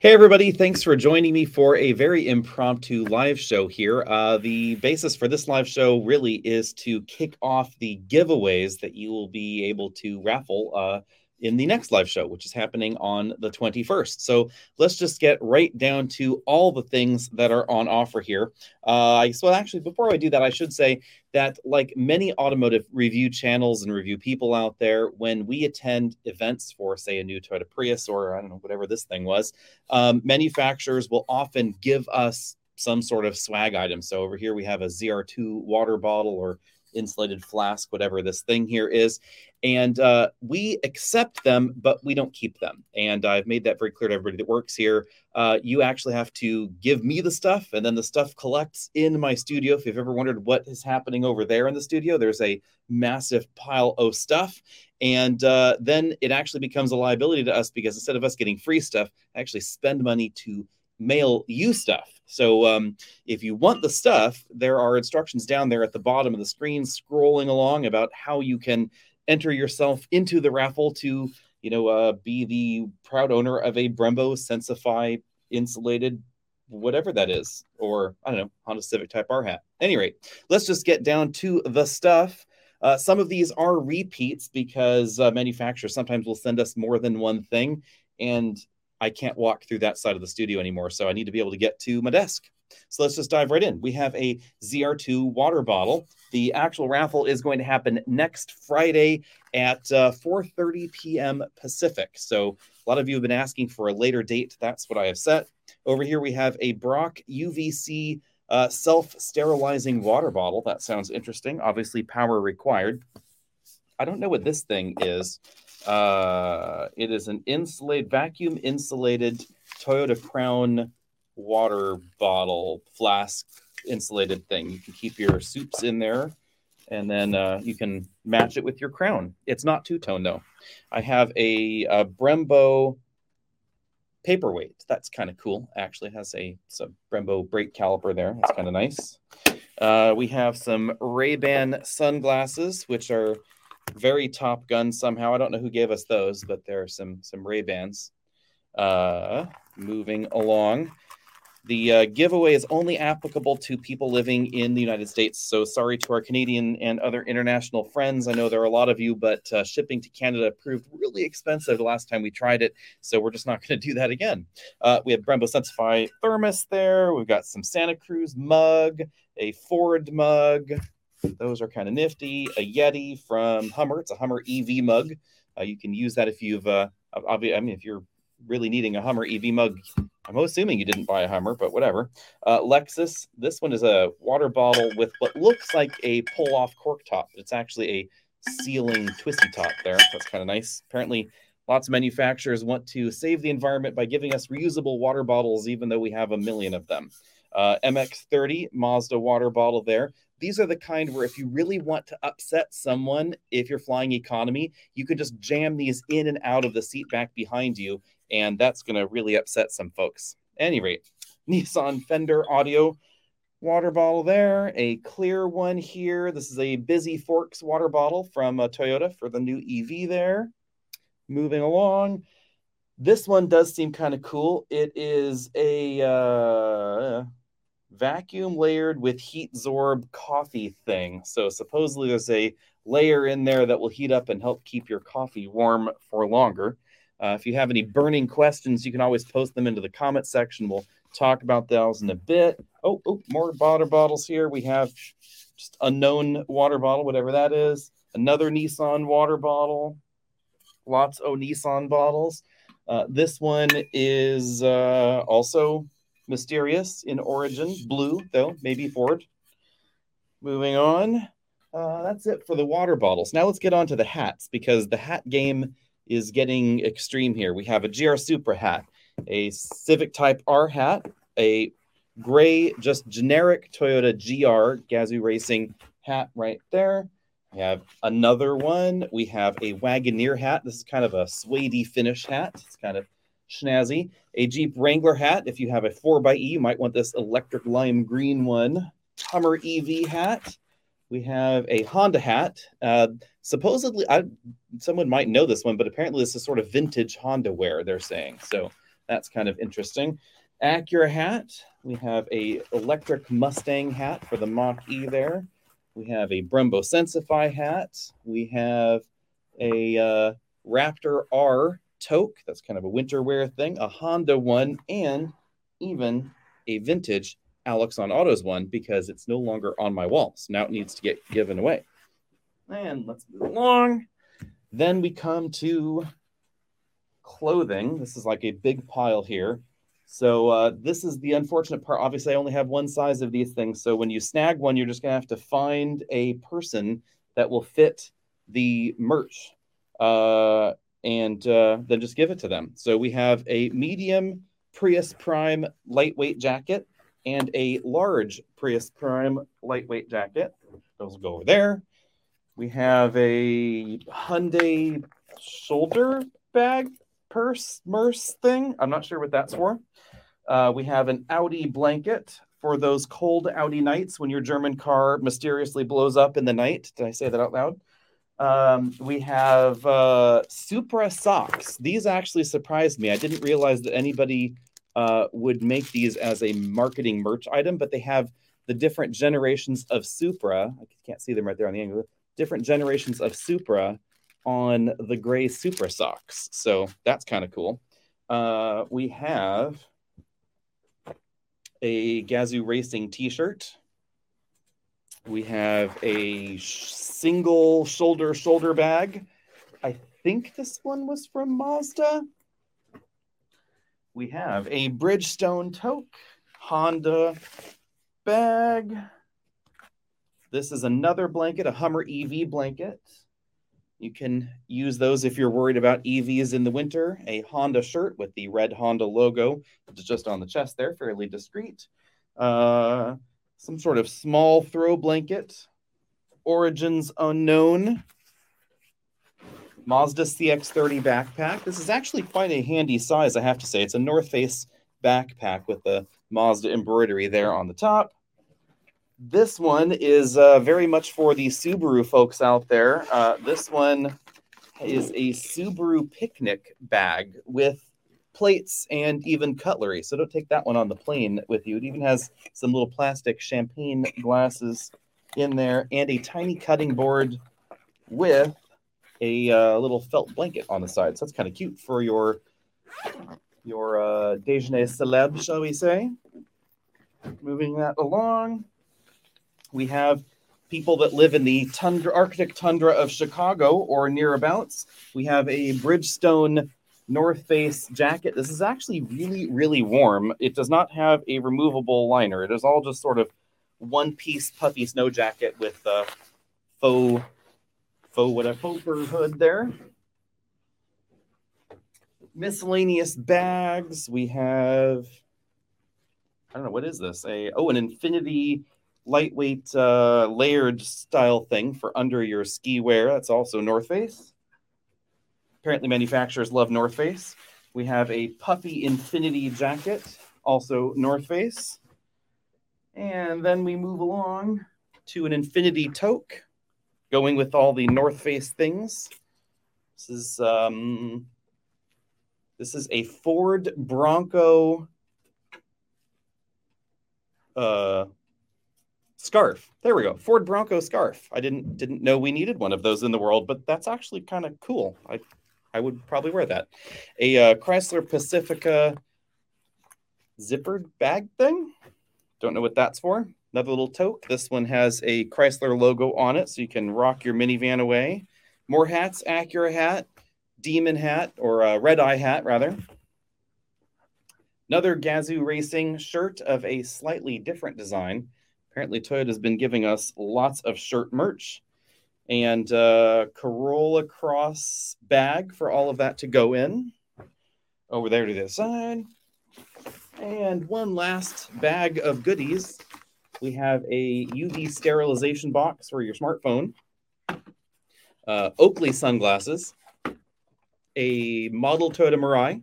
Hey, everybody. Thanks for joining me for a very impromptu live show here. Uh, the basis for this live show really is to kick off the giveaways that you will be able to raffle uh, in the next live show, which is happening on the 21st. So let's just get right down to all the things that are on offer here. Uh, so, actually, before I do that, I should say that, like many automotive review channels and review people out there, when we attend events for, say, a new Toyota Prius or I don't know, whatever this thing was, um, manufacturers will often give us some sort of swag item. So, over here we have a ZR2 water bottle or insulated flask, whatever this thing here is. And uh, we accept them, but we don't keep them. And I've made that very clear to everybody that works here. Uh, you actually have to give me the stuff, and then the stuff collects in my studio. If you've ever wondered what is happening over there in the studio, there's a massive pile of stuff. And uh, then it actually becomes a liability to us because instead of us getting free stuff, I actually spend money to mail you stuff. So um, if you want the stuff, there are instructions down there at the bottom of the screen scrolling along about how you can enter yourself into the raffle to, you know, uh, be the proud owner of a Brembo Sensify insulated whatever that is, or I don't know, Honda Civic Type R hat. Any rate, let's just get down to the stuff. Uh, some of these are repeats because uh, manufacturers sometimes will send us more than one thing. And I can't walk through that side of the studio anymore. So I need to be able to get to my desk. So let's just dive right in. We have a ZR2 water bottle. The actual raffle is going to happen next Friday at uh, 4:30 p.m. Pacific. So a lot of you have been asking for a later date. That's what I have set. Over here we have a Brock UVC uh, self-sterilizing water bottle. That sounds interesting. Obviously, power required. I don't know what this thing is. Uh, it is an insulated, vacuum insulated Toyota Crown water bottle flask insulated thing. You can keep your soups in there and then uh, you can match it with your crown. It's not two tone though. I have a, a Brembo paperweight. That's kind of cool. Actually, has a, a Brembo brake caliper there. That's kind of nice. Uh, we have some Ray Ban sunglasses, which are very Top Gun somehow. I don't know who gave us those, but there are some some Ray Bans. Uh, moving along, the uh, giveaway is only applicable to people living in the United States. So sorry to our Canadian and other international friends. I know there are a lot of you, but uh, shipping to Canada proved really expensive the last time we tried it. So we're just not going to do that again. Uh, we have Brembo Sensify thermos there. We've got some Santa Cruz mug, a Ford mug, those are kind of nifty. A Yeti from Hummer. It's a Hummer EV mug. Uh, you can use that if you've, uh, I mean, if you're really needing a Hummer EV mug. I'm assuming you didn't buy a Hummer, but whatever. Uh, Lexus. This one is a water bottle with what looks like a pull-off cork top. It's actually a sealing twisty top there. That's kind of nice. Apparently, lots of manufacturers want to save the environment by giving us reusable water bottles, even though we have a million of them. Uh, MX30 Mazda water bottle there these are the kind where if you really want to upset someone, if you're flying economy, you can just jam these in and out of the seat back behind you, and that's going to really upset some folks. any rate, Nissan Fender Audio water bottle there, a clear one here. This is a bZ4X water bottle from uh, Toyota for the new EV there. Moving along. This one does seem kind of cool. It is a uh, vacuum layered with heat zorb coffee thing. So supposedly there's a layer in there that will heat up and help keep your coffee warm for longer. Uh, if you have any burning questions, you can always post them into the comment section. We'll talk about those in a bit. Oh, oh more water bottles here. We have just unknown water bottle, whatever that is. Another Nissan water bottle. Lots of Nissan bottles. Uh, this one is uh, also mysterious in origin. Blue, though, maybe Ford. Moving on. Uh, that's it for the water bottles. Now let's get on to the hats because the hat game is getting extreme here. We have a GR Supra hat, a Civic Type R hat, a gray, just generic Toyota GR Gazoo Racing hat right there. We have another one. We have a Wagoneer hat. This is kind of a suede finish hat. It's kind of snazzy. A Jeep Wrangler hat. If you have a 4xE, you might want this electric lime green one. Hummer EV hat. We have a Honda hat. Uh, supposedly, I, someone might know this one, but apparently this is sort of vintage Honda wear, they're saying. So That's kind of interesting. Acura hat. We have a electric Mustang hat for the Mach E there. We have a Brembo Sensify hat. We have a uh, Raptor R toque. That's kind of a winter wear thing. A Honda one, and even a vintage Alex on Autos one because it's no longer on my walls. Now it needs to get given away. And let's move along. Then we come to clothing. This is like a big pile here. So uh, this is the unfortunate part. Obviously, I only have one size of these things. So when you snag one, you're just gonna have to find a person that will fit the merch, uh, and uh, then just give it to them. So we have a medium Prius Prime lightweight jacket and a large Prius Prime lightweight jacket. Those will go over there. We have a Hyundai shoulder bag purse merce thing. I'm not sure what that's for. Uh, we have an Audi blanket for those cold Audi nights when your German car mysteriously blows up in the night. Did I say that out loud? Um, we have uh, Supra socks. These actually surprised me. I didn't realize that anybody uh, would make these as a marketing merch item, but they have the different generations of Supra. I can't see them right there on the angle. Different generations of Supra on the gray Supra socks. So that's kind of cool. Uh, we have a Gazoo Racing t-shirt. We have a single shoulder shoulder bag. I think this one was from Mazda. We have a Bridgestone toque, Honda bag. This is another blanket, a Hummer EV blanket. You can use those if you're worried about EVs in the winter. A Honda shirt with the red Honda logo, which is just on the chest there, fairly discreet. Uh, some sort of small throw blanket. Origins unknown. Mazda CX30 backpack. This is actually quite a handy size, I have to say. It's a North Face backpack with the Mazda embroidery there on the top. This one is uh, very much for the Subaru folks out there. Uh, this one is a Subaru picnic bag with plates and even cutlery. So don't take that one on the plane with you. It even has some little plastic champagne glasses in there and a tiny cutting board with a uh, little felt blanket on the side. So that's kind of cute for your your uh, déjeuner célèbre, shall we say? Moving that along we have people that live in the tundra, Arctic tundra of Chicago or nearabouts. We have a Bridgestone North Face jacket. This is actually really, really warm. It does not have a removable liner. It is all just sort of one piece puffy snow jacket with a faux, faux whatever, faux fur hood there. Miscellaneous bags. We have, I don't know, what is this? A oh, an Infiniti lightweight uh, layered style thing for under your ski wear. That's also North Face. Apparently, manufacturers love North Face. We have a puffy Infiniti jacket, also North Face. And then we move along to an Infiniti toque, going with all the North Face things. This is um, this is a Ford Bronco uh, scarf. There we go. Ford Bronco scarf. I didn't didn't know we needed one of those in the world, but that's actually kind of cool. I I would probably wear that. A uh, Chrysler Pacifica zippered bag thing. Don't know what that's for. Another little tote. This one has a Chrysler logo on it, so you can rock your minivan away. More hats, Acura hat, Demon hat, or a Red Eye hat, rather. Another Gazoo Racing shirt of a slightly different design apparently Toyota has been giving us lots of shirt merch and uh, Corolla Cross bag for all of that to go in. Over there to the side. And one last bag of goodies. We have a UV sterilization box for your smartphone, uh, Oakley sunglasses, a model Toyota Mirai.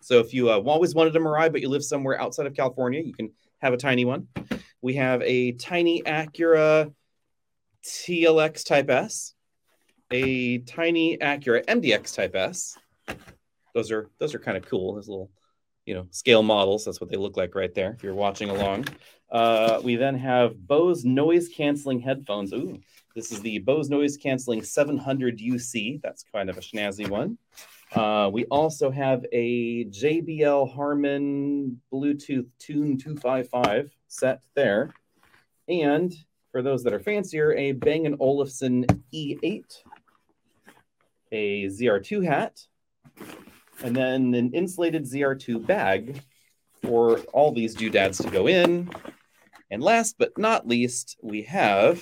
So if you uh, always wanted a Mirai, but you live somewhere outside of California, you can have a tiny one. We have a tiny Acura TLX Type S, a tiny Acura MDX Type S. Those are those are kind of cool. Those little you know, scale models. That's what they look like right there. If you're watching along, uh, we then have Bose noise canceling headphones. Ooh, this is the Bose noise canceling 700 UC. That's kind of a snazzy one. Uh, we also have a JBL Harman Bluetooth Tune 255 set there. And for those that are fancier, a Bang & Olufsen E8, a ZR2 hat, and then an insulated ZR2 bag for all these doodads to go in. And last but not least, we have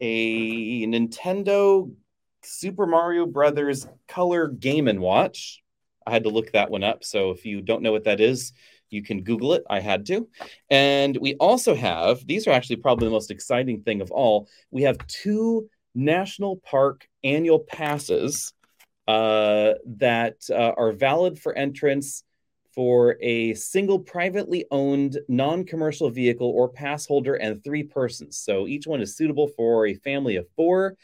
a Nintendo Super Mario Brothers Color Game and Watch. I had to look that one up. So if you don't know what that is, you can Google it. I had to. And we also have, these are actually probably the most exciting thing of all. We have two national park annual passes uh, that uh, are valid for entrance for a single privately owned non commercial vehicle or pass holder and three persons. So each one is suitable for a family of four.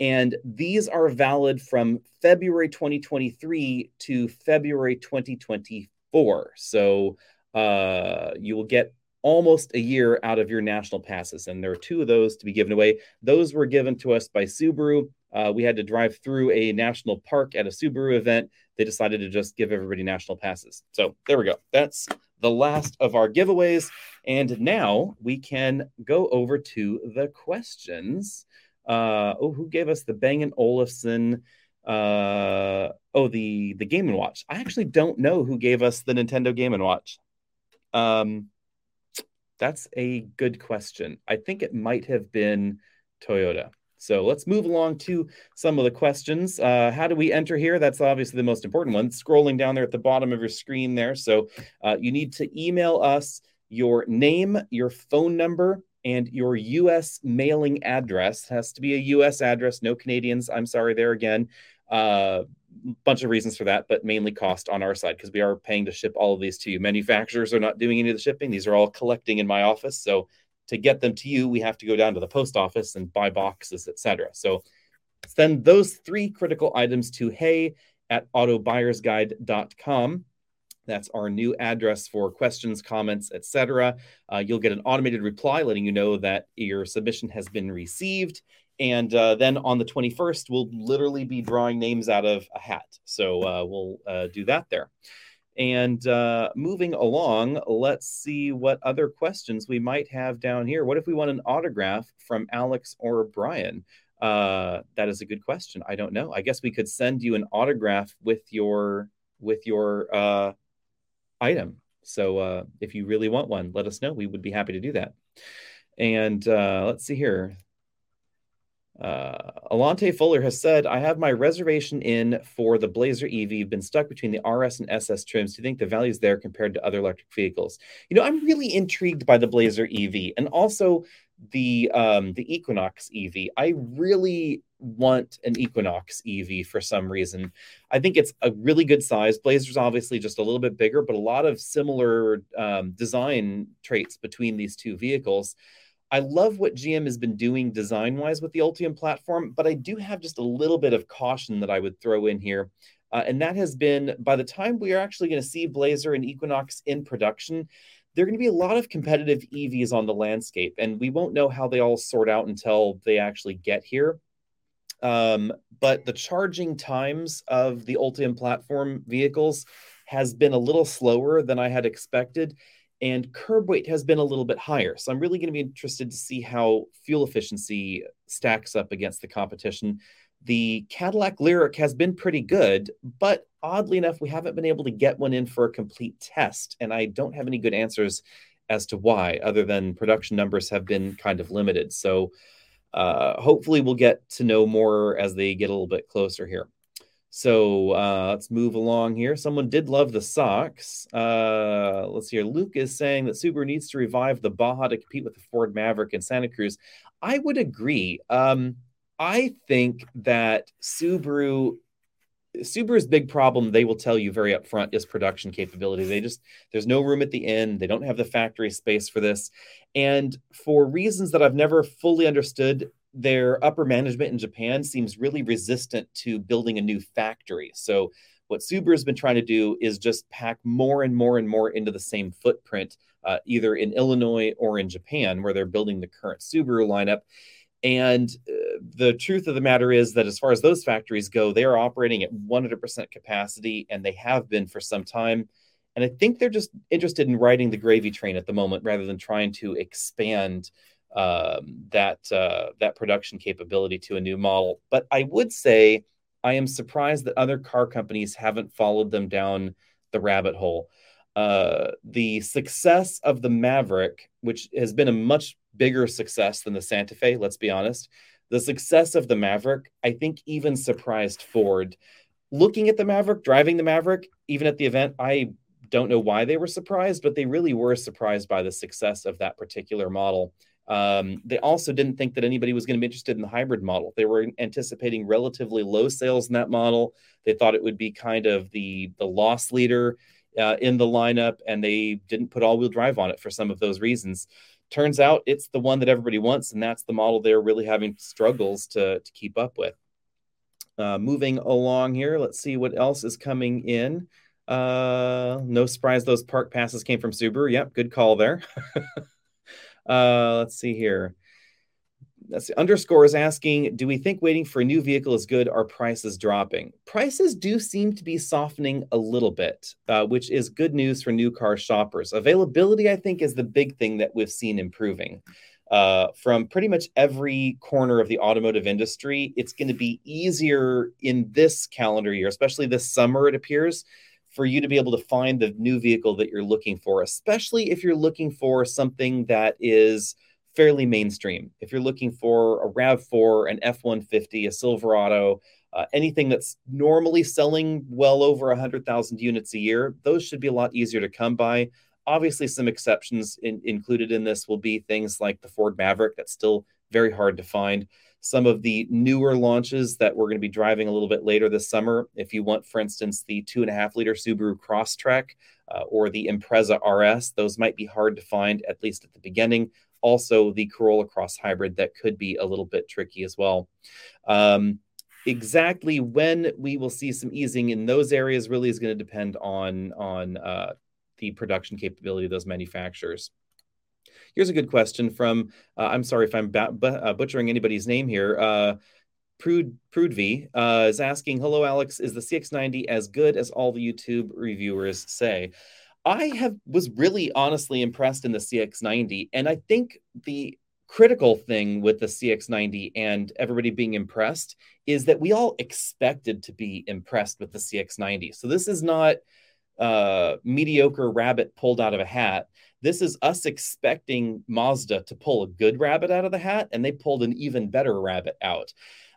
And these are valid from February 2023 to February 2024. So uh, you will get almost a year out of your national passes. And there are two of those to be given away. Those were given to us by Subaru. Uh, we had to drive through a national park at a Subaru event. They decided to just give everybody national passes. So there we go. That's the last of our giveaways. And now we can go over to the questions. Uh, oh, who gave us the Bang & Olufsen? Uh, oh, the the Game and Watch. I actually don't know who gave us the Nintendo Game and Watch. Um, that's a good question. I think it might have been Toyota. So let's move along to some of the questions. Uh, how do we enter here? That's obviously the most important one. Scrolling down there at the bottom of your screen there. So uh, you need to email us your name, your phone number, and your US mailing address. It has to be a US address, no Canadians. I'm sorry there again. Uh, bunch of reasons for that, but mainly cost on our side because we are paying to ship all of these to you. Manufacturers are not doing any of the shipping; these are all collecting in my office. So to get them to you, we have to go down to the post office and buy boxes, etc. So send those three critical items to hey at autobuyersguide.com. That's our new address for questions, comments, etc. Uh, you'll get an automated reply letting you know that your submission has been received. And uh, then on the 21st, we'll literally be drawing names out of a hat. So uh, we'll uh, do that there. And uh, moving along, let's see what other questions we might have down here. What if we want an autograph from Alex or Brian? Uh, that is a good question. I don't know. I guess we could send you an autograph with your with your uh, item. So if you really want one, let us know. We would be happy to do that. And let's see here. Uh, Alante Fuller has said, I have my reservation in for the Blazer EV. Been stuck between the RS and SS trims. Do you think the value is there compared to other electric vehicles? You know, I'm really intrigued by the Blazer EV and also the um, the Equinox EV. I really want an Equinox EV for some reason. I think it's a really good size. Blazer's obviously just a little bit bigger, but a lot of similar um, design traits between these two vehicles. I love what GM has been doing design wise with the Ultium platform, but I do have just a little bit of caution that I would throw in here. Uh, and that has been by the time we are actually going to see Blazer and Equinox in production, there are going to be a lot of competitive EVs on the landscape, and we won't know how they all sort out until they actually get here. Um, but the charging times of the Ultium platform vehicles has been a little slower than I had expected and curb weight has been a little bit higher. So I'm really going to be interested to see how fuel efficiency stacks up against the competition. The Cadillac Lyriq has been pretty good, but oddly enough, we haven't been able to get one in for a complete test. And I don't have any good answers as to why, other than production numbers have been kind of limited. So uh, hopefully, we'll get to know more as they get a little bit closer here. So uh, let's move along here. Someone did love the socks. Uh, let's here. Luke is saying that Subaru needs to revive the Baja to compete with the Ford Maverick and Santa Cruz. I would agree. Um, I think that Subaru Subaru's big problem, they will tell you very upfront, is production capability. They just, there's no room at the end. They don't have the factory space for this. And for reasons that I've never fully understood, their upper management in Japan seems really resistant to building a new factory. So What Subaru has been trying to do is just pack more and more and more into the same footprint, uh, either in Illinois or in Japan, where they're building the current Subaru lineup. And uh, the truth of the matter is that as far as those factories go, they are operating at 100% capacity, and they have been for some time. And I think they're just interested in riding the gravy train at the moment rather than trying to expand um, that uh, that production capability to a new model. But I would say I am surprised that other car companies haven't followed them down the rabbit hole. Uh, the success of the Maverick, which has been a much bigger success than the Santa Fe, let's be honest, the success of the Maverick, I think, even surprised Ford. Looking at the Maverick, driving the Maverick, even at the event, I don't know why they were surprised, but they really were surprised by the success of that particular model. Um, they also didn't think that anybody was going to be interested in the hybrid model. They were anticipating relatively low sales in that model. They thought it would be kind of the the loss leader uh, in the lineup, and they didn't put all wheel drive on it for some of those reasons. Turns out it's the one that everybody wants, and that's the model they're really having struggles to to keep up with. Uh, moving along here, let's see what else is coming in. Uh, no surprise, those park passes came from Subaru. Yep, good call there. Uh, let's see here. That's underscore is asking, do we think waiting for a new vehicle is good? Are prices dropping? Prices do seem to be softening a little bit, uh, which is good news for new car shoppers. Availability, I think, is the big thing that we've seen improving. Uh, from pretty much every corner of the automotive industry, it's going to be easier in this calendar year, especially this summer, it appears, for you to be able to find the new vehicle that you're looking for, especially if you're looking for something that is fairly mainstream. If you're looking for a RAV4, an F 150, a Silverado, uh, anything that's normally selling well over 100,000 units a year, those should be a lot easier to come by. Obviously, some exceptions in, included in this will be things like the Ford Maverick, that's still very hard to find some of the newer launches that we're going to be driving a little bit later this summer. If you want, for instance, the two and a half liter Subaru Crosstrek uh, or the Impreza RS, those might be hard to find, at least at the beginning. Also, the Corolla Cross Hybrid, that could be a little bit tricky as well. Um, exactly when we will see some easing in those areas really is going to depend on on uh, the production capability of those manufacturers. Here's a good question from, uh, I'm sorry if I'm ba- uh, butchering anybody's name here. Uh, Prudvi uh, is asking, "Hello, Alex. Is the CX90 as good as all the YouTube reviewers say?" I have was really honestly impressed in the CX90, and I think the critical thing with the CX90 and everybody being impressed is that we all expected to be impressed with the CX90. So this is not uh, mediocre rabbit pulled out of a hat. This is us expecting Mazda to pull a good rabbit out of the hat, and they pulled an even better rabbit out.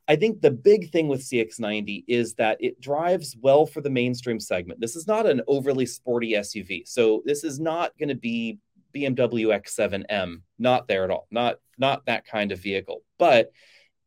I think the big thing with CX90 is that it drives well for the mainstream segment. This is not an overly sporty SUV. So this is not going to be BMW X7M, not there at all. Not not that kind of vehicle. But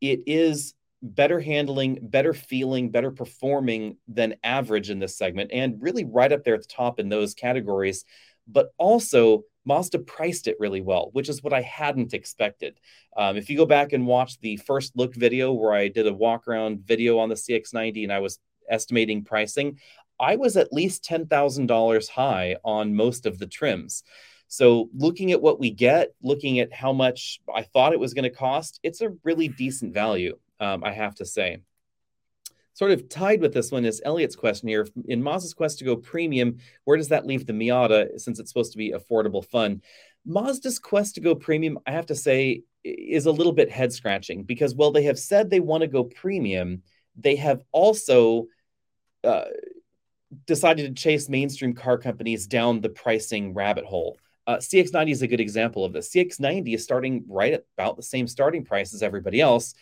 it is better handling, better feeling, better performing than average in this segment and really right up there at the top in those categories but also Mazda priced it really well, which is what I hadn't expected. Um, if you go back and watch the first look video where I did a walk around video on the CX90 and I was estimating pricing, I was at least $10,000 high on most of the trims. So, looking at what we get, looking at how much I thought it was going to cost, it's a really decent value, um, I have to say sort of tied with this one is Elliot's question here. In Mazda's quest to go premium, where does that leave the Miata since it's supposed to be affordable fun? Mazda's quest to go premium, I have to say, is a little bit head scratching because while they have said they want to go premium, they have also uh, decided to chase mainstream car companies down the pricing rabbit hole. Uh, CX90 is a good example of this. CX90 is starting right at about the same starting price as everybody else.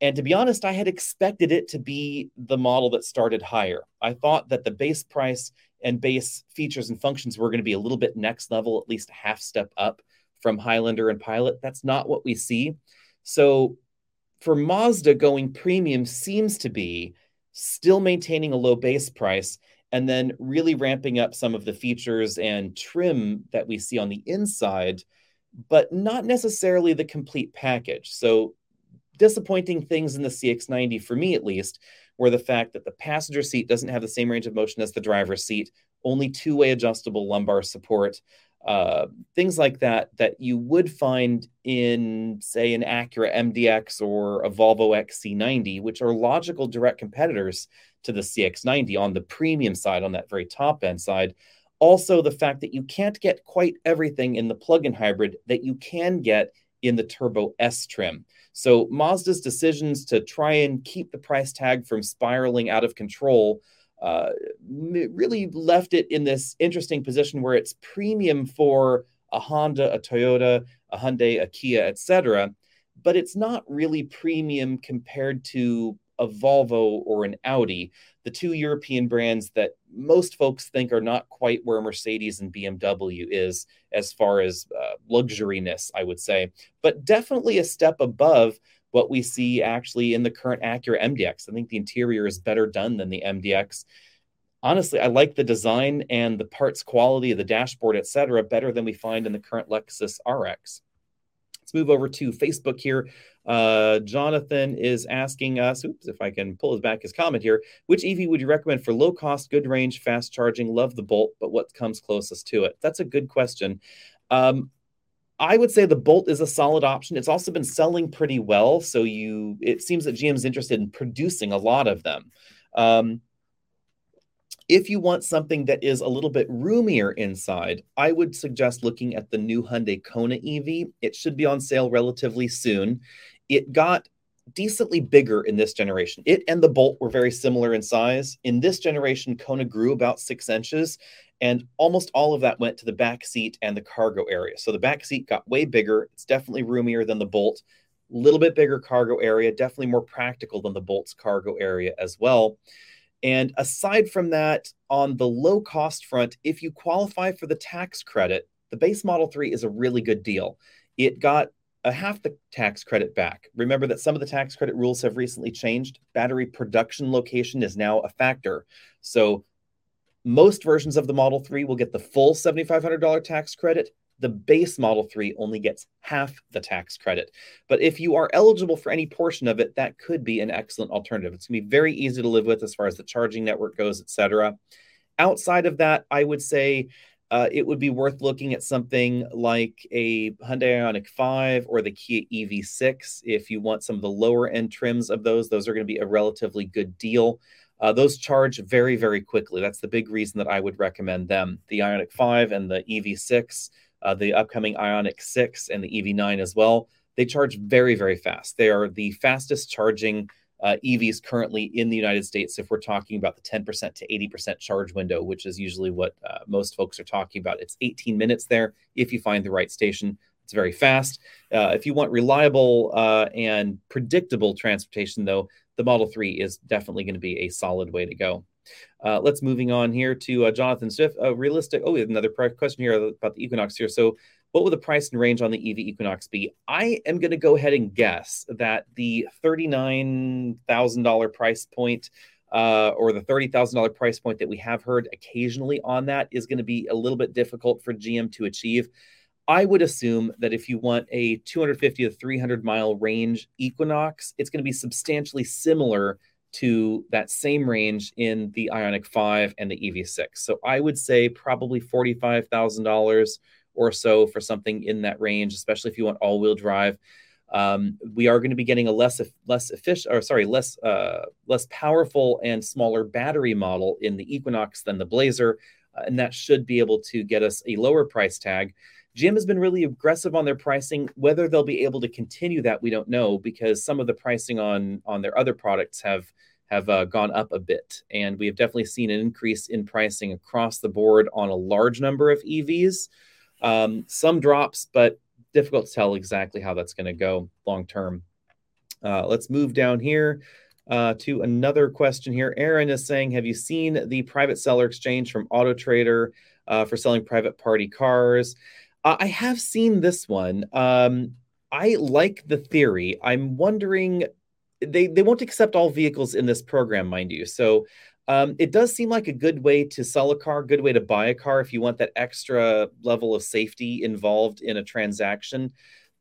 And to be honest, I had expected it to be the model that started higher. I thought that the base price and base features and functions were going to be a little bit next level, at least a half step up from Highlander and Pilot. That's not what we see. So for Mazda, going premium seems to be still maintaining a low base price and then really ramping up some of the features and trim that we see on the inside, but not necessarily the complete package. So disappointing things in the CX90, for me at least, were the fact that the passenger seat doesn't have the same range of motion as the driver's seat, only two way adjustable lumbar support. Uh, things like that that you would find in, say, an Acura MDX or a Volvo XC90, which are logical direct competitors to the CX90 on the premium side, on that very top end side. Also, the fact that you can't get quite everything in the plug in hybrid that you can get in the Turbo S trim. So, Mazda's decisions to try and keep the price tag from spiraling out of control uh, really left it in this interesting position where it's premium for a Honda, a Toyota, a Hyundai, a Kia, etc. But it's not really premium compared to a Volvo or an Audi, the two European brands that most folks think are not quite where Mercedes and BMW is as far as uh, luxuriness, I would say, but definitely a step above what we see actually in the current Acura MDX. I think the interior is better done than the MDX. Honestly, I like the design and the parts quality of the dashboard, et cetera, better than we find in the current Lexus RX. Let's move over to Facebook here. Uh, Jonathan is asking us, oops, if I can pull back his comment here, which EV would you recommend for low cost, good range, fast charging? Love the Bolt, but what comes closest to it? That's a good question. Um, I would say the Bolt is a solid option. It's also been selling pretty well, so you it seems that GM's interested in producing a lot of them. Um, if you want something that is a little bit roomier inside, I would suggest looking at the new Hyundai Kona EV. It should be on sale relatively soon. It got decently bigger in this generation. It and the Bolt were very similar in size. In this generation, Kona grew about six inches, and almost all of that went to the back seat and the cargo area. So the back seat got way bigger. It's definitely roomier than the Bolt. A little bit bigger cargo area, definitely more practical than the Bolt's cargo area as well. And aside from that, on the low cost front, if you qualify for the tax credit, the base Model 3 is a really good deal. It got a half the tax credit back. Remember that some of the tax credit rules have recently changed. Battery production location is now a factor. So most versions of the Model 3 will get the full $7,500 tax credit. The base Model 3 only gets half the tax credit. But if you are eligible for any portion of it, that could be an excellent alternative. It's going to be very easy to live with as far as the charging network goes, etc. Outside of that, I would say uh, it would be worth looking at something like a Hyundai Ioniq 5 or the Kia EV6 if you want some of the lower end trims of those. Those are going to be a relatively good deal. Uh, those charge very, very quickly. That's the big reason that I would recommend them. The Ioniq 5 and the EV6, uh, the upcoming Ioniq 6 and the EV9 as well, they charge very, very fast. They are the fastest charging uh, EVs currently in the United States if we're talking about the 10% to 80% charge window, which is usually what uh, most folks are talking about. It's 18 minutes there if you find the right station. It's very fast. Uh, if you want reliable uh, and predictable transportation, though, the Model 3 is definitely going to be a solid way to go. Uh, let's moving on here to uh, Jonathan Swift. Uh, realistic. Oh, we have another question here about the Equinox here. So, what will the price and range on the EV Equinox be? I am going to go ahead and guess that the thirty-nine thousand dollar price point. Uh, or the $30,000 price point that we have heard occasionally on that is going to be a little bit difficult for GM to achieve. I would assume that if you want a 250 to 300 mile range Equinox, it's going to be substantially similar to that same range in the Ioniq 5 and the EV6. So I would say probably $45,000 or so for something in that range, especially if you want all-wheel drive. Um, we are going to be getting a less less efficient, or sorry, less uh, less powerful and smaller battery model in the Equinox than the Blazer, uh, and that should be able to get us a lower price tag. GM has been really aggressive on their pricing. Whether they'll be able to continue that, we don't know because some of the pricing on on their other products have have uh, gone up a bit, and we have definitely seen an increase in pricing across the board on a large number of EVs. Um, some drops, but difficult to tell exactly how that's going to go long term. Uh, let's move down here uh, to another question here. Aaron is saying, "Have you seen the private seller exchange from Auto Trader uh, for selling private party cars?" Uh, I have seen this one. Um, I like the theory. I'm wondering they they won't accept all vehicles in this program, mind you. So um, it does seem like a good way to sell a car, good way to buy a car if you want that extra level of safety involved in a transaction.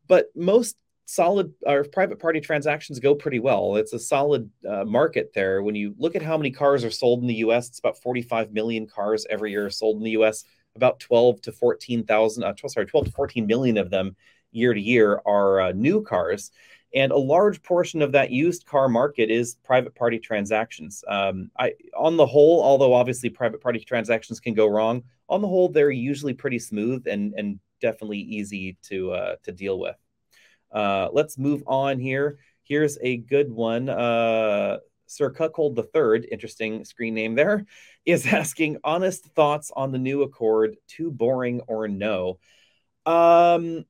But most solid or private party transactions go pretty well. It's a solid uh, market there. When you look at how many cars are sold in the U.S., it's about 45 million cars every year sold in the U.S. About 12 to 14,000, uh, sorry, 12 to 14 million of them year to year are uh, new cars. And a large portion of that used car market is private party transactions. Um, I, on the whole, although obviously private party transactions can go wrong, on the whole, they're usually pretty smooth and, and definitely easy to, uh, to deal with. Uh, let's move on here. Here's a good one. Uh, Sir Cuckold the Third, interesting screen name there, is asking honest thoughts on the new Accord. Too boring or no? Um,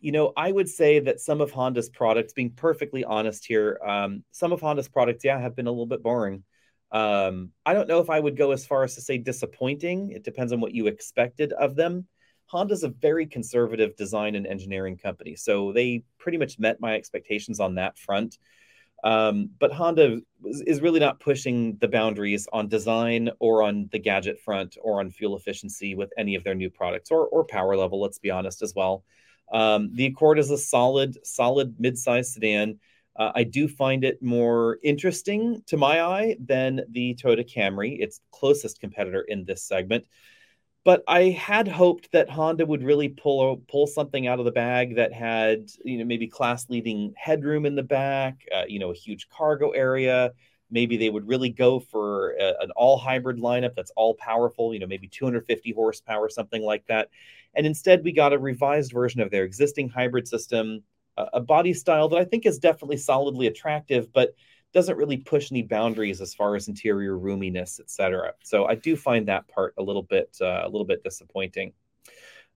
you know, I would say that some of Honda's products, being perfectly honest here, um, some of Honda's products, yeah, have been a little bit boring. Um, I don't know if I would go as far as to say disappointing. It depends on what you expected of them. Honda's a very conservative design and engineering company, so they pretty much met my expectations on that front. Um, but Honda is really not pushing the boundaries on design or on the gadget front or on fuel efficiency with any of their new products or, or power level, let's be honest, as well. Um, the Accord is a solid, solid mid-sized sedan. Uh, I do find it more interesting to my eye than the Toyota Camry, its closest competitor in this segment. But I had hoped that Honda would really pull pull something out of the bag that had, you know, maybe class-leading headroom in the back, uh, you know, a huge cargo area. Maybe they would really go for a, an all-hybrid lineup that's all powerful, you know, maybe 250 horsepower, something like that. And instead, we got a revised version of their existing hybrid system, a, body style that I think is definitely solidly attractive, but doesn't really push any boundaries as far as interior roominess, etc. So I do find that part a little bit uh, a little bit disappointing.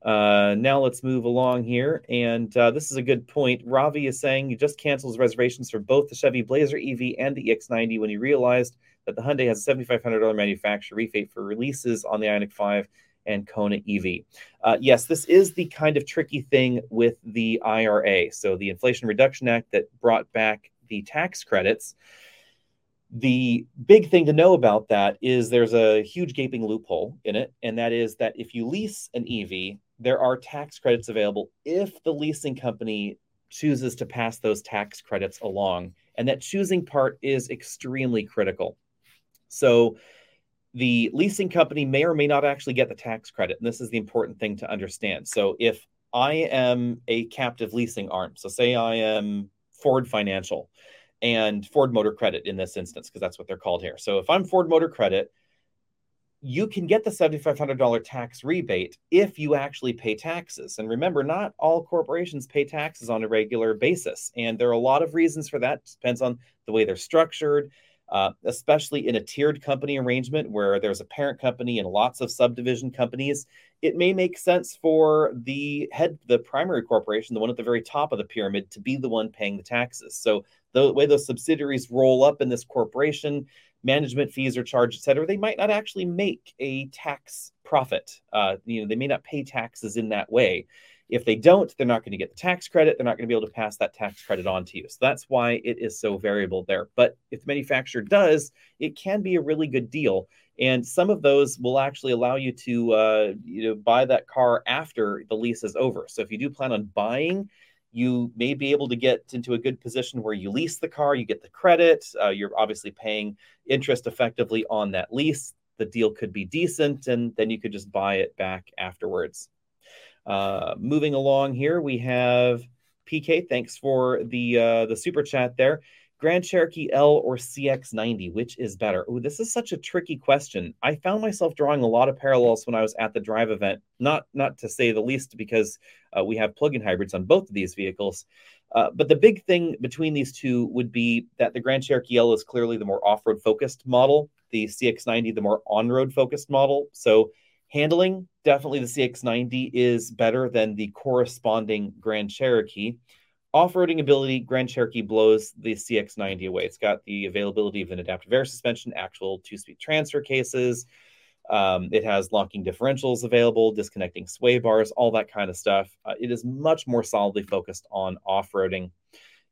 Uh, now let's move along here, and uh, this is a good point. Ravi is saying he just cancels reservations for both the Chevy Blazer EV and the EX90 when he realized that the Hyundai has a $7,500 manufacturer rebate for releases on the Ioniq 5 and Kona EV. Uh, yes, this is the kind of tricky thing with the IRA. So, the Inflation Reduction Act that brought back the tax credits. The big thing to know about that is there's a huge gaping loophole in it, and that is that if you lease an EV, there are tax credits available if the leasing company chooses to pass those tax credits along. And that choosing part is extremely critical. So, the leasing company may or may not actually get the tax credit. And this is the important thing to understand. So if I am a captive leasing arm, so say I am Ford Financial and Ford Motor Credit in this instance, because that's what they're called here. So if I'm Ford Motor Credit, you can get the $7,500 tax rebate if you actually pay taxes. And remember, not all corporations pay taxes on a regular basis. And there are a lot of reasons for that. Depends on the way they're structured uh, especially in a tiered company arrangement where there's a parent company and lots of subdivision companies. It may make sense for the head, the primary corporation, the one at the very top of the pyramid, to be the one paying the taxes. So the way those subsidiaries roll up in this corporation, management fees are charged, et cetera, they might not actually make a tax profit. Uh, you know, they may not pay taxes in that way. If they don't, they're not going to get the tax credit. They're not going to be able to pass that tax credit on to you. So that's why it is so variable there. But if the manufacturer does, it can be a really good deal. And some of those will actually allow you to uh, you know buy that car after the lease is over. So if you do plan on buying, you may be able to get into a good position where you lease the car, you get the credit, uh, you're obviously paying interest effectively on that lease. The deal could be decent, and then you could just buy it back afterwards. Uh, moving along here, we have PK. Thanks for the uh, the super chat there. Grand Cherokee L or CX90, which is better? Oh, this is such a tricky question. I found myself drawing a lot of parallels when I was at the drive event. Not not to say the least, because uh, we have plug-in hybrids on both of these vehicles. Uh, but the big thing between these two would be that the Grand Cherokee L is clearly the more off-road focused model. The CX90, the more on-road focused model. So Handling, definitely the CX90 is better than the corresponding Grand Cherokee. Off-roading ability, Grand Cherokee blows the CX90 away. It's got the availability of an adaptive air suspension, actual two-speed transfer cases. Um, it has locking differentials available, disconnecting sway bars, all that kind of stuff. Uh, it is much more solidly focused on off-roading.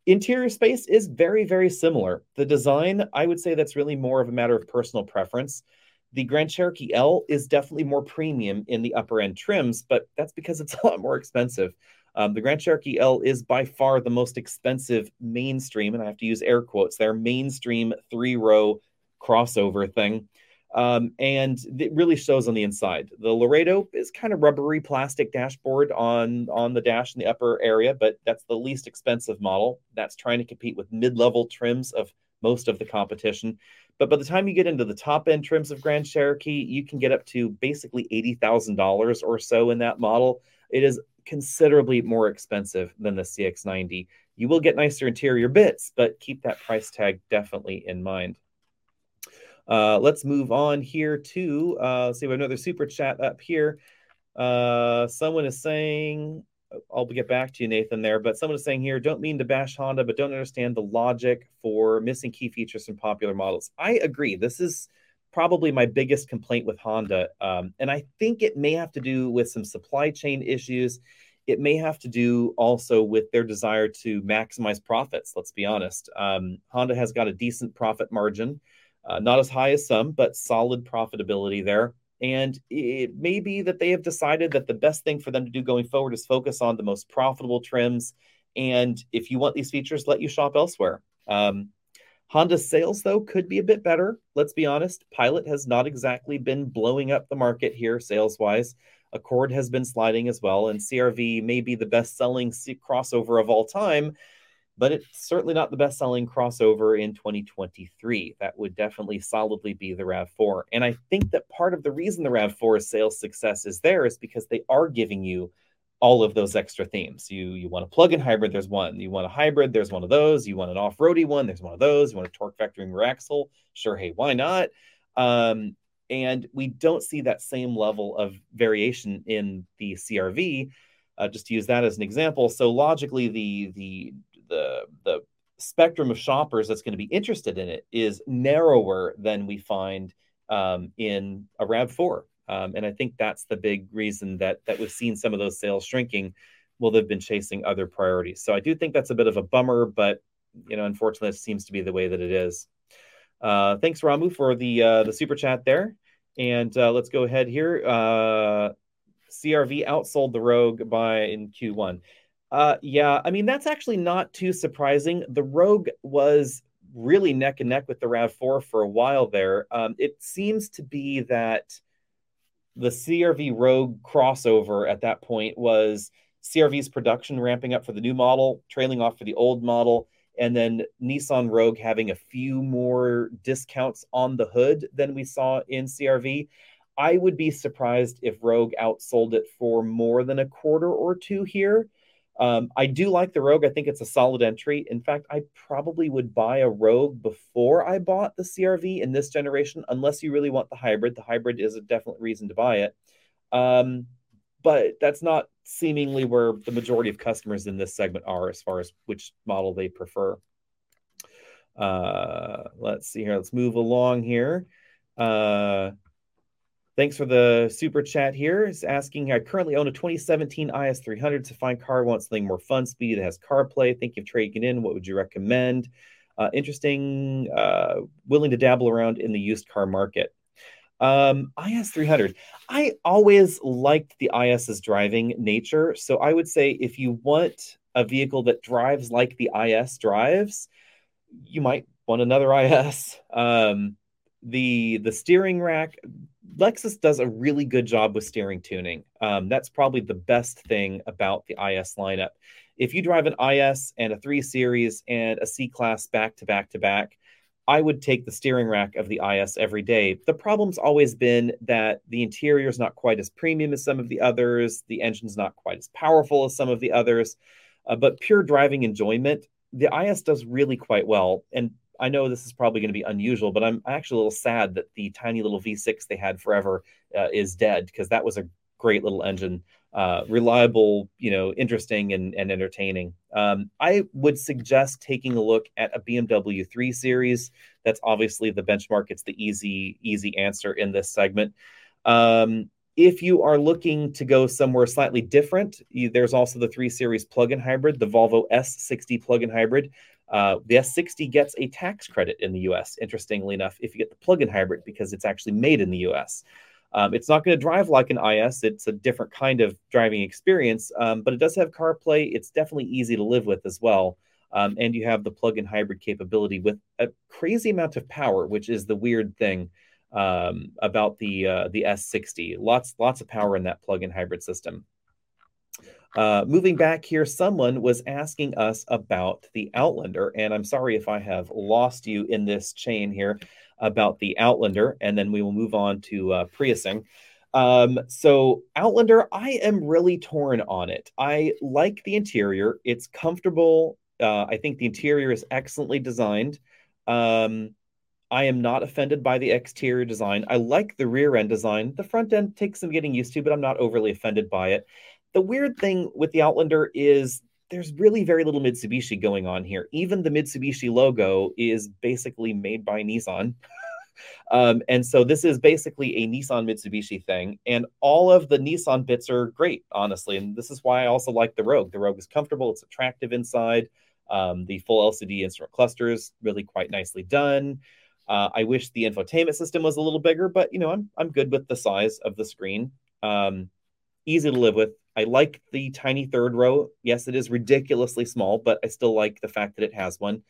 Interior space is very, very similar. The design, I would say that's really more of a matter of personal preference. The Grand Cherokee L is definitely more premium in the upper end trims, but that's because it's a lot more expensive. Um, the Grand Cherokee L is by far the most expensive mainstream, and I have to use air quotes there, mainstream three row crossover thing. Um, and it really shows on the inside. The Laredo is kind of rubbery plastic dashboard on on the dash in the upper area, but that's the least expensive model. That's trying to compete with mid-level trims of most of the competition. But by the time you get into the top end trims of Grand Cherokee, you can get up to basically $80,000 or so in that model. It is considerably more expensive than the CX90. You will get nicer interior bits, but keep that price tag definitely in mind. Uh, let's move on here to uh, see we have another super chat up here. Uh, someone is saying, I'll get back to you, Nathan, there, but someone is saying here, don't mean to bash Honda, but don't understand the logic for missing key features from popular models. I agree. This is probably my biggest complaint with Honda. Um, and I think it may have to do with some supply chain issues. It may have to do also with their desire to maximize profits. Let's be honest. Um, Honda has got a decent profit margin. Uh, not as high as some, but solid profitability there. And it may be that they have decided that the best thing for them to do going forward is focus on the most profitable trims. And if you want these features, let you shop elsewhere. Um, Honda's sales, though, could be a bit better. Let's be honest. Pilot has not exactly been blowing up the market here sales wise. Accord has been sliding as well, and CRV may be the best selling crossover of all time but it's certainly not the best selling crossover in 2023. That would definitely solidly be the RAV4. And I think that part of the reason the RAV4's sales success is there is because they are giving you all of those extra themes. You you want a plug-in hybrid, there's one. You want a hybrid, there's one of those. You want an off-roady one, there's one of those. You want a torque vectoring rear axle, sure, hey, why not? Um, and we don't see that same level of variation in the CRV. Uh, just to use that as an example, so logically, the the the the spectrum of shoppers that's going to be interested in it is narrower than we find um, in a RAV4. Um, and I think that's the big reason that that we've seen some of those sales shrinking. Well, they've been chasing other priorities. So I do think that's a bit of a bummer, but you know, unfortunately, it seems to be the way that it is. Uh, thanks, Ramu, for the uh, the super chat there. And uh, let's go ahead here. Uh, CRV outsold the Rogue by in Q1. Uh, yeah, I mean that's actually not too surprising. The Rogue was really neck and neck with the Rav4 for a while there. Um, it seems to be that the CRV Rogue crossover at that point was CRV's production ramping up for the new model, trailing off for the old model, and then Nissan Rogue having a few more discounts on the hood than we saw in CRV. I would be surprised if Rogue outsold it for more than a quarter or two here. Um, I do like the Rogue. I think it's a solid entry. In fact, I probably would buy a Rogue before I bought the CRV in this generation, unless you really want the hybrid. The hybrid is a definite reason to buy it. Um, but that's not seemingly where the majority of customers in this segment are as far as which model they prefer. Uh, let's see here. Let's move along here. Uh, Thanks for the super chat here. It's asking, I currently own a 2017 IS300. To find car, want something more fun, speed, that has CarPlay. Think of trading in. What would you recommend? Uh, interesting, uh, willing to dabble around in the used car market. Um, IS300. I always liked the IS's driving nature. So I would say if you want a vehicle that drives like the IS drives, you might want another IS. Um, the the steering rack Lexus does a really good job with steering tuning. Um, that's probably the best thing about the IS lineup. If you drive an IS and a 3 Series and a C Class back to back to back, I would take the steering rack of the IS every day. The problem's always been that the interior is not quite as premium as some of the others, the engine's not quite as powerful as some of the others, uh, but pure driving enjoyment, the IS does really quite well. And I know this is probably going to be unusual, but I'm actually a little sad that the tiny little V6 they had forever uh, is dead because that was a great little engine, uh, reliable, you know, interesting and, and entertaining. Um, I would suggest taking a look at a BMW 3 Series. That's obviously the benchmark. It's the easy easy answer in this segment. Um, if you are looking to go somewhere slightly different, you, there's also the 3 Series plug-in hybrid, the Volvo S60 plug-in hybrid. Uh, the S60 gets a tax credit in the US, interestingly enough, if you get the plug in hybrid because it's actually made in the US. Um, it's not going to drive like an IS. It's a different kind of driving experience, um, but it does have CarPlay. It's definitely easy to live with as well. Um, and you have the plug-in hybrid capability with a crazy amount of power, which is the weird thing um, about the uh, the S60. Lots lots of power in that plug-in hybrid system. Uh, moving back here, someone was asking us about the Outlander, and I'm sorry if I have lost you in this chain here about the Outlander, and then we will move on to uh, Priusing. Um, so Outlander, I am really torn on it. I like the interior; it's comfortable. Uh, I think the interior is excellently designed. Um, I am not offended by the exterior design. I like the rear end design. The front end takes some getting used to, but I'm not overly offended by it. The weird thing with the Outlander is there's really very little Mitsubishi going on here. Even the Mitsubishi logo is basically made by Nissan. um, and so this is basically a Nissan Mitsubishi thing. And all of the Nissan bits are great, honestly. And this is why I also like the Rogue. The Rogue is comfortable, it's attractive inside. Um, the full LCD instrument cluster is really quite nicely done. Uh, I wish the infotainment system was a little bigger, but you know, I'm I'm good with the size of the screen. Um, easy to live with. I like the tiny third row. Yes, it is ridiculously small, but I still like the fact that it has one.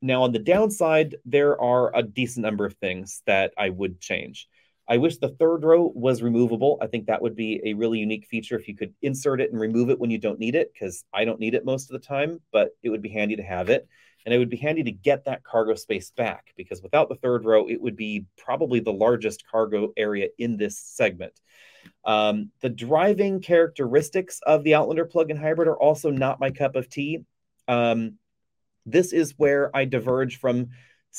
Now, on the downside, there are a decent number of things that I would change. I wish the third row was removable. I think that would be a really unique feature if you could insert it and remove it when you don't need it, because I don't need it most of the time, but it would be handy to have it. And it would be handy to get that cargo space back, because without the third row, it would be probably the largest cargo area in this segment. Um, the driving characteristics of the Outlander plug-in hybrid are also not my cup of tea. Um, this is where I diverge from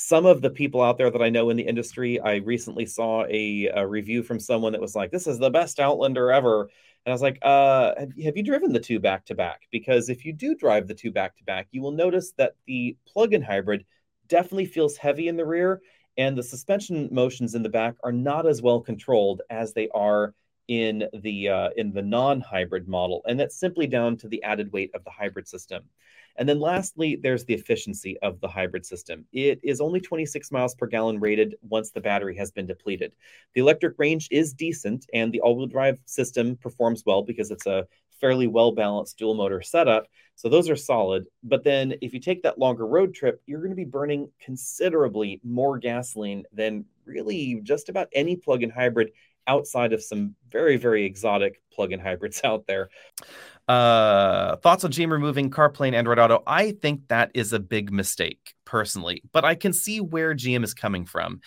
some of the people out there that I know in the industry. I recently saw a, a review from someone that was like, "This is the best Outlander ever," and I was like, uh, have, have you driven the two back to back? Because if you do drive the two back to back, you will notice that the plug-in hybrid definitely feels heavy in the rear, and the suspension motions in the back are not as well controlled as they are in the uh, in the non-hybrid model, and that's simply down to the added weight of the hybrid system. And then lastly, there's the efficiency of the hybrid system. It is only 26 miles per gallon rated once the battery has been depleted. The electric range is decent, and the all-wheel drive system performs well because it's a fairly well-balanced dual motor setup. So those are solid. But then if you take that longer road trip, you're going to be burning considerably more gasoline than really just about any plug-in hybrid outside of some very, very exotic plug-in hybrids out there. Uh, thoughts on GM removing CarPlay and Android Auto? I think that is a big mistake, personally, but I can see where GM is coming from.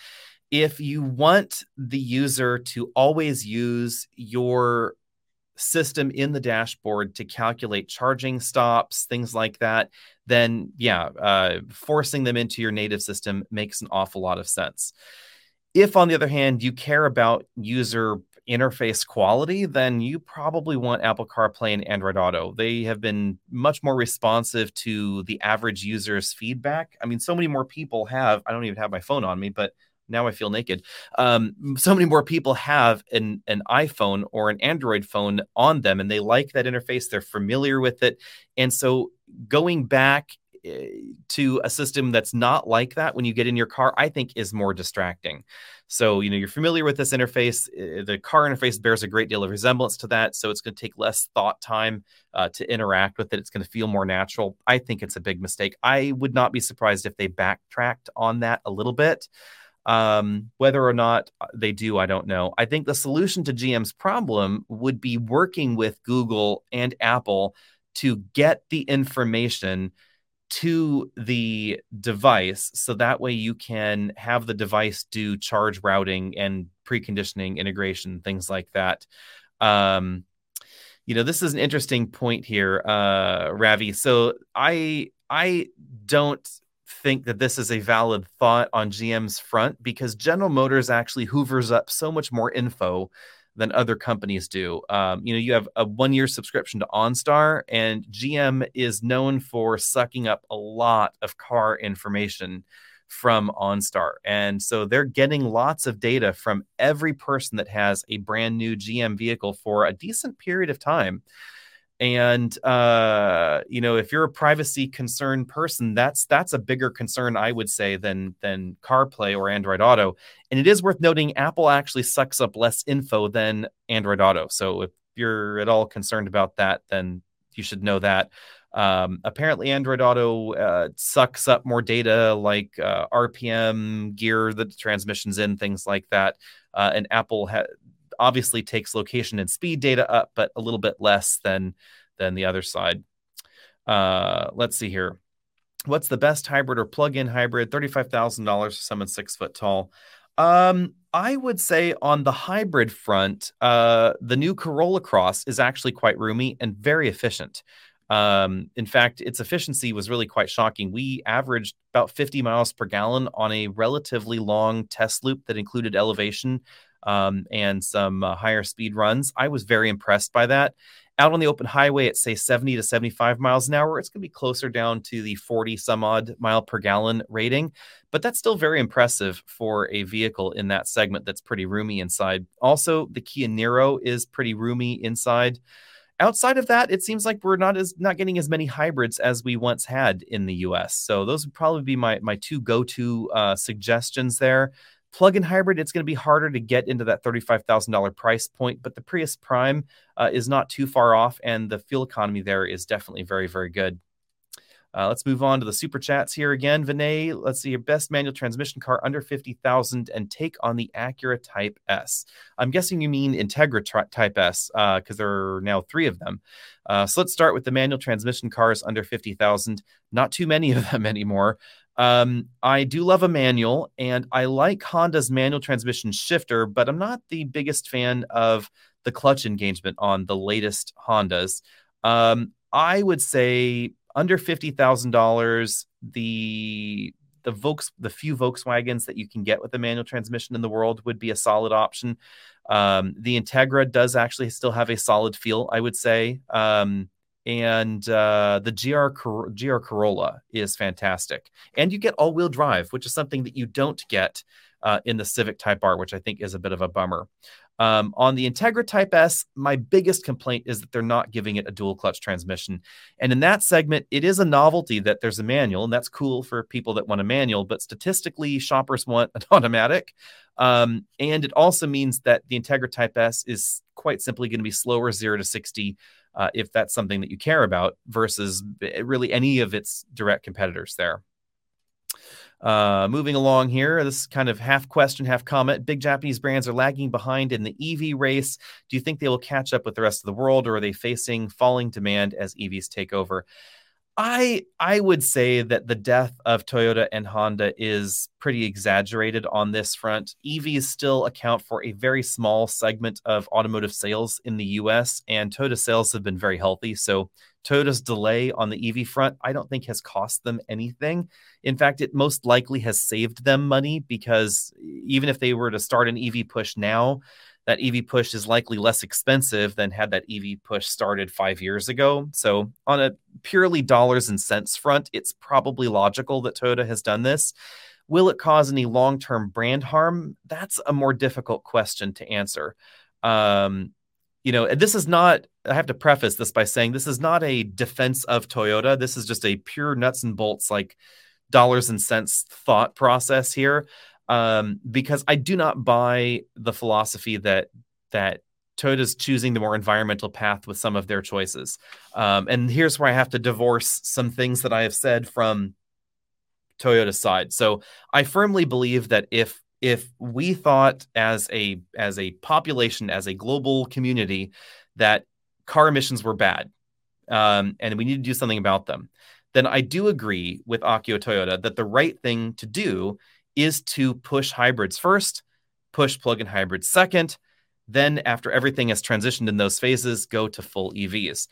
If you want the user to always use your system in the dashboard to calculate charging stops, things like that, then yeah, uh, forcing them into your native system makes an awful lot of sense. If, on the other hand, you care about user interface quality, then you probably want Apple CarPlay and Android Auto. They have been much more responsive to the average user's feedback. I mean, so many more people have, I don't even have my phone on me, but now I feel naked. Um, so many more people have an, an iPhone or an Android phone on them, and they like that interface. They're familiar with it. And so going back to a system that's not like that when you get in your car, I think is more distracting. So, you know, you're familiar with this interface. Eh, the car interface bears a great deal of resemblance to that. So, it's going to take less thought time uh, to interact with it. It's going to feel more natural. I think it's a big mistake. I would not be surprised if they backtracked on that a little bit. Um, whether or not uh, they do, I don't know. I think the solution to GM's problem would be working with Google and Apple to get the information to the device so that way you can have the device do charge routing and preconditioning integration things like that. Um you know this is an interesting point here uh ravi. So i i don't think that this is a valid thought on gm's front because general motors actually hoovers up so much more info than other companies do. Um, you know, you have a one year subscription to OnStar, and GM is known for sucking up a lot of car information from OnStar. And so they're getting lots of data from every person that has a brand new GM vehicle for a decent period of time. And uh, you know if you're a privacy concerned person that's that's a bigger concern i would say than than carplay or android auto. And it is worth noting apple actually sucks up less info than android auto. So if you're at all concerned about that then you should know that. Um, apparently android auto uh, sucks up more data like uh, rpm gear the transmissions in things like that. Uh, and apple ha- obviously takes location and speed data up, but a little bit less than than the other side. Uh, let's see here. What's the best hybrid or plug-in hybrid? Thirty-five thousand dollars for someone six foot tall. Um, I would say on the hybrid front, uh, the new Corolla Cross is actually quite roomy and very efficient. Um, in fact, its efficiency was really quite shocking. We averaged about 50 miles per gallon on a relatively long test loop that included elevation um, and some uh, higher speed runs. I was very impressed by that. Out on the open highway at say 70 to 75 miles an hour, it's going to be closer down to the 40 some odd mile per gallon rating, but that's still very impressive for a vehicle in that segment that's pretty roomy inside. Also, the Kia Niro is pretty roomy inside. Outside of that, it seems like we're not as not getting as many hybrids as we once had in the U.S. So those would probably be my my two go to uh, suggestions there. Plug-in hybrid, it's going to be harder to get into that $35,000 price point, but the Prius Prime uh, is not too far off, and the fuel economy there is definitely very, very good. Uh, let's move on to the super chats here again. Vinay, let's see your best manual transmission car under 50,000 and take on the Acura Type S. I'm guessing you mean Integra tri- Type S because uh, there are now three of them. Uh, so let's start with the manual transmission cars under 50,000. Not too many of them anymore. Um, I do love a manual, and I like Honda's manual transmission shifter, but I'm not the biggest fan of the clutch engagement on the latest Hondas. Um, I would say under fifty thousand dollars, the the Volks, the few Volkswagens that you can get with a manual transmission in the world would be a solid option. Um, the Integra does actually still have a solid feel, I would say. Um, and uh, the GR GR Corolla is fantastic, and you get all-wheel drive, which is something that you don't get uh, in the Civic Type R, which I think is a bit of a bummer. Um, on the Integra Type S, my biggest complaint is that they're not giving it a dual clutch transmission. And in that segment, it is a novelty that there's a manual, and that's cool for people that want a manual, but statistically, shoppers want an automatic. Um, and it also means that the Integra Type S is quite simply going to be slower 0 to 60 uh, if that's something that you care about, versus really any of its direct competitors there. Uh, moving along here, this kind of half question, half comment. Big Japanese brands are lagging behind in the EV race. Do you think they will catch up with the rest of the world, or are they facing falling demand as EVs take over? I I would say that the death of Toyota and Honda is pretty exaggerated on this front. EVs still account for a very small segment of automotive sales in the US and Toyota sales have been very healthy. So Toyota's delay on the EV front I don't think has cost them anything. In fact, it most likely has saved them money because even if they were to start an EV push now, that EV push is likely less expensive than had that EV push started five years ago. So, on a purely dollars and cents front, it's probably logical that Toyota has done this. Will it cause any long term brand harm? That's a more difficult question to answer. Um, you know, this is not, I have to preface this by saying this is not a defense of Toyota. This is just a pure nuts and bolts, like dollars and cents thought process here um, because I do not buy the philosophy that that Toyota's choosing the more environmental path with some of their choices. Um, and here's where I have to divorce some things that I have said from Toyota's side. So I firmly believe that if if we thought as a as a population, as a global community, that car emissions were bad, um, and we need to do something about them, then I do agree with Akio Toyoda that the right thing to do is to push hybrids first, push plug-in hybrids second, then after everything has transitioned in those phases, go to full EVs.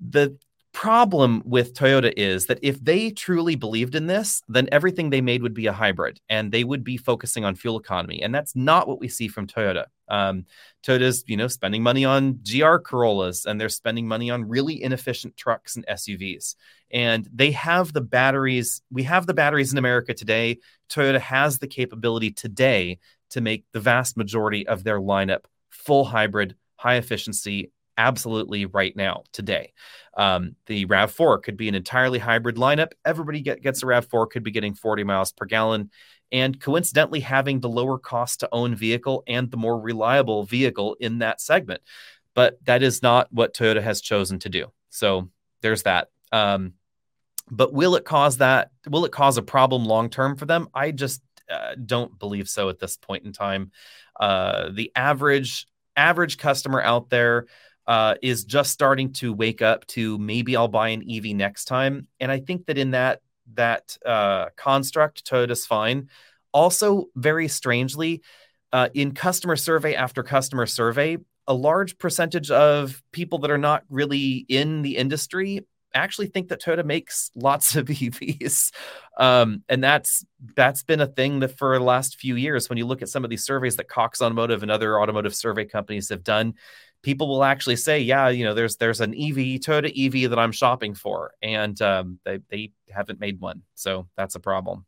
The problem with Toyota is that if they truly believed in this, then everything they made would be a hybrid and they would be focusing on fuel economy. And that's not what we see from Toyota. Um, Toyota's, you know, spending money on GR Corollas and they're spending money on really inefficient trucks and SUVs. And they have the batteries. We have the batteries in America today. Toyota has the capability today to make the vast majority of their lineup full hybrid, high efficiency, absolutely right now today. Um, the RAV4 could be an entirely hybrid lineup. Everybody get, gets a RAV4 could be getting 40 miles per gallon and coincidentally having the lower cost to own vehicle and the more reliable vehicle in that segment. But that is not what Toyota has chosen to do. So there's that. Um, but will it cause that? Will it cause a problem long term for them? I just uh, don't believe so at this point in time. Uh, the average average customer out there uh, is just starting to wake up to maybe I'll buy an EV next time, and I think that in that that uh, construct, Toyota's fine. Also, very strangely, uh, in customer survey after customer survey, a large percentage of people that are not really in the industry actually think that Toyota makes lots of EVs, um, and that's that's been a thing that for the last few years. When you look at some of these surveys that Cox Automotive and other automotive survey companies have done, people will actually say, "Yeah, you know, there's there's an EV Toyota EV that I'm shopping for," and um, they they haven't made one, so that's a problem.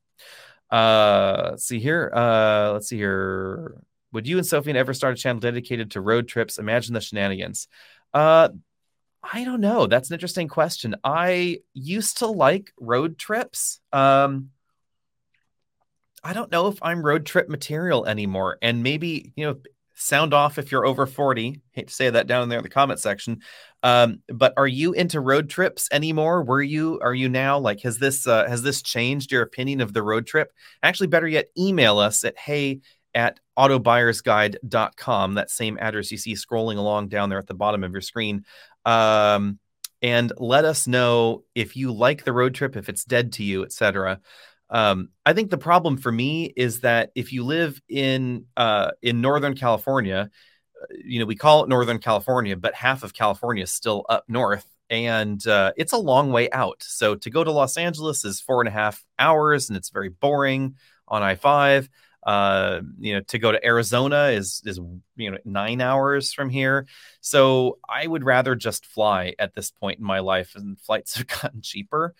Uh, let's see here. Uh, let's see here. Would you and Sophie ever start a channel dedicated to road trips? Imagine the shenanigans. Uh, I don't know. That's an interesting question. I used to like road trips. Um, I don't know if I'm road trip material anymore. And maybe, you know, sound off if you're over 40. Hate to say that down there in the comment section. Um, but are you into road trips anymore? Were you, are you now like, has this, uh, has this changed your opinion of the road trip? Actually, better yet, email us at hey at autobuyersguide.com. That same address you see scrolling along down there at the bottom of your screen. Um, and let us know if you like the road trip, if it's dead to you, etc. Um, I think the problem for me is that if you live in uh, in Northern California, uh, you know we call it Northern California, but half of California is still up north, and uh, it's a long way out. So to go to Los Angeles is four and a half hours, and it's very boring on I five. Uh, you know, to go to Arizona is is you know nine hours from here. So I would rather just fly at this point in my life, and flights have gotten cheaper.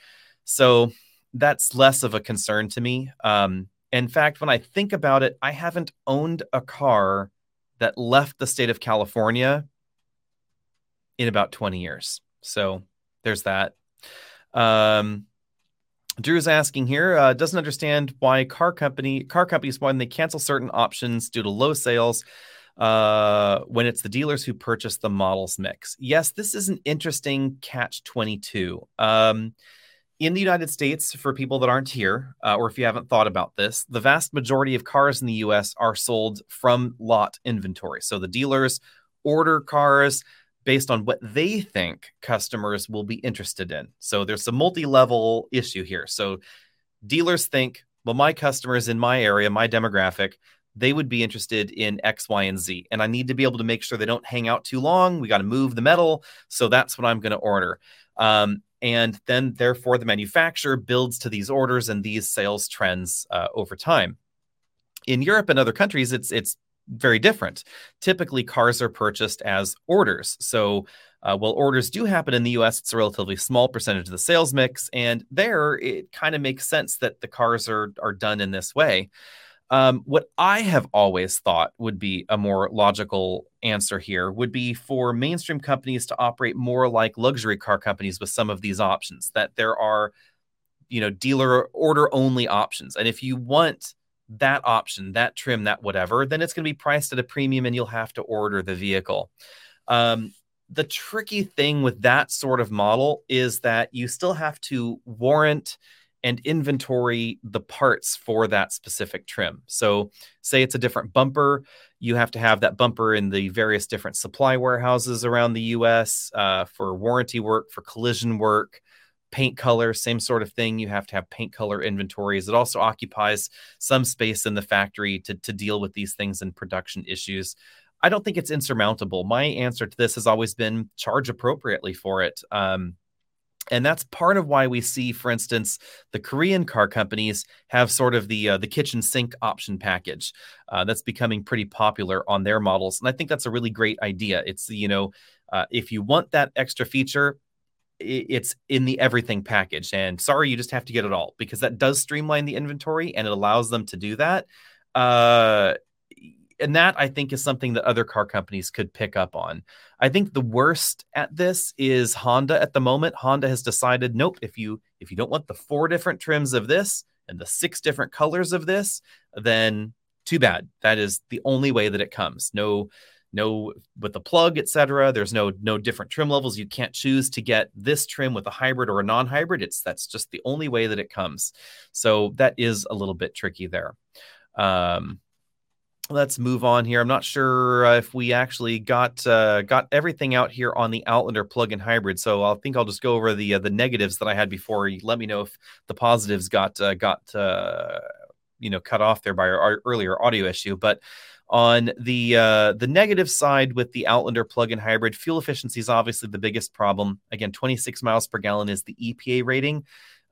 So that's less of a concern to me. Um, in fact, when I think about it, I haven't owned a car that left the state of California in about 20 years. So there's that. Um, Drew's asking here, uh, doesn't understand why car company car companies when they cancel certain options due to low sales uh, when it's the dealers who purchase the models mix. Yes, this is an interesting catch 22. Um, in the United States, for people that aren't here, uh, or if you haven't thought about this, the vast majority of cars in the US are sold from lot inventory. So the dealers order cars based on what they think customers will be interested in. So there's a multi level issue here. So dealers think, well, my customers in my area, my demographic, they would be interested in X, Y, and Z. And I need to be able to make sure they don't hang out too long. We got to move the metal. So that's what I'm going to order. Um, and then, therefore, the manufacturer builds to these orders and these sales trends uh, over time. In Europe and other countries, it's it's very different. Typically, cars are purchased as orders. So, uh, while orders do happen in the US, it's a relatively small percentage of the sales mix. And there, it kind of makes sense that the cars are, are done in this way. Um, what I have always thought would be a more logical answer here would be for mainstream companies to operate more like luxury car companies with some of these options, that there are, you know, dealer order only options. And if you want that option, that trim, that whatever, then it's going to be priced at a premium and you'll have to order the vehicle. Um, the tricky thing with that sort of model is that you still have to warrant and inventory the parts for that specific trim. So, say it's a different bumper, you have to have that bumper in the various different supply warehouses around the US uh, for warranty work, for collision work paint color, same sort of thing. You have to have paint color inventories. It also occupies some space in the factory to, to deal with these things and production issues. I don't think it's insurmountable. My answer to this has always been charge appropriately for it. Um, and that's part of why we see, for instance, the Korean car companies have sort of the uh, the kitchen sink option package uh, that's becoming pretty popular on their models, and I think that's a really great idea. It's you know, uh, if you want that extra feature, it's in the everything package. And sorry, you just have to get it all because that does streamline the inventory and it allows them to do that. And that I think is something that other car companies could pick up on. I think the worst at this is Honda at the moment. Honda has decided, nope, if you if you don't want the four different trims of this and the six different colors of this, then too bad. That is the only way that it comes. No no with the plug etc there's no no different trim levels you can't choose to get this trim with a hybrid or a non-hybrid it's that's just the only way that it comes so that is a little bit tricky there um, let's move on here i'm not sure uh, if we actually got uh, got everything out here on the outlander plug-in hybrid so i think i'll just go over the uh, the negatives that i had before let me know if the positives got uh, got uh, you know cut off there by our, our earlier audio issue but on the uh, the negative side with the Outlander plug-in hybrid, fuel efficiency is obviously the biggest problem. Again, 26 miles per gallon is the EPA rating.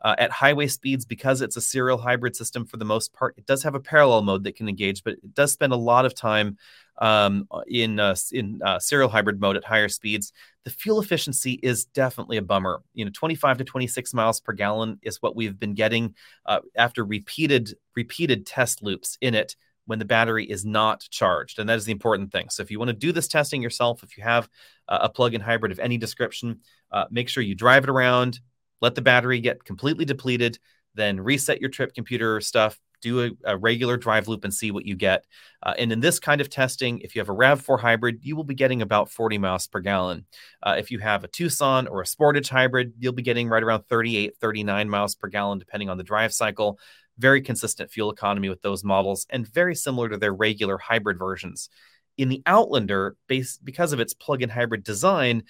Uh, at highway speeds, because it's a serial hybrid system for the most part, it does have a parallel mode that can engage, but it does spend a lot of time um, in uh, in uh, serial hybrid mode at higher speeds. The fuel efficiency is definitely a bummer. You know, 25 to 26 miles per gallon is what we've been getting uh, after repeated repeated test loops in it when the battery is not charged. And that is the important thing. So if you want to do this testing yourself, if you have a plug-in hybrid of any description, uh, make sure you drive it around, let the battery get completely depleted, then reset your trip computer stuff, do a, a regular drive loop and see what you get. Uh, and in this kind of testing, if you have a RAV4 hybrid, you will be getting about 40 miles per gallon. Uh, if you have a Tucson or a Sportage hybrid, you'll be getting right around 38, 39 miles per gallon, depending on the drive cycle very consistent fuel economy with those models and very similar to their regular hybrid versions. In the Outlander, based because of its plug-in hybrid design,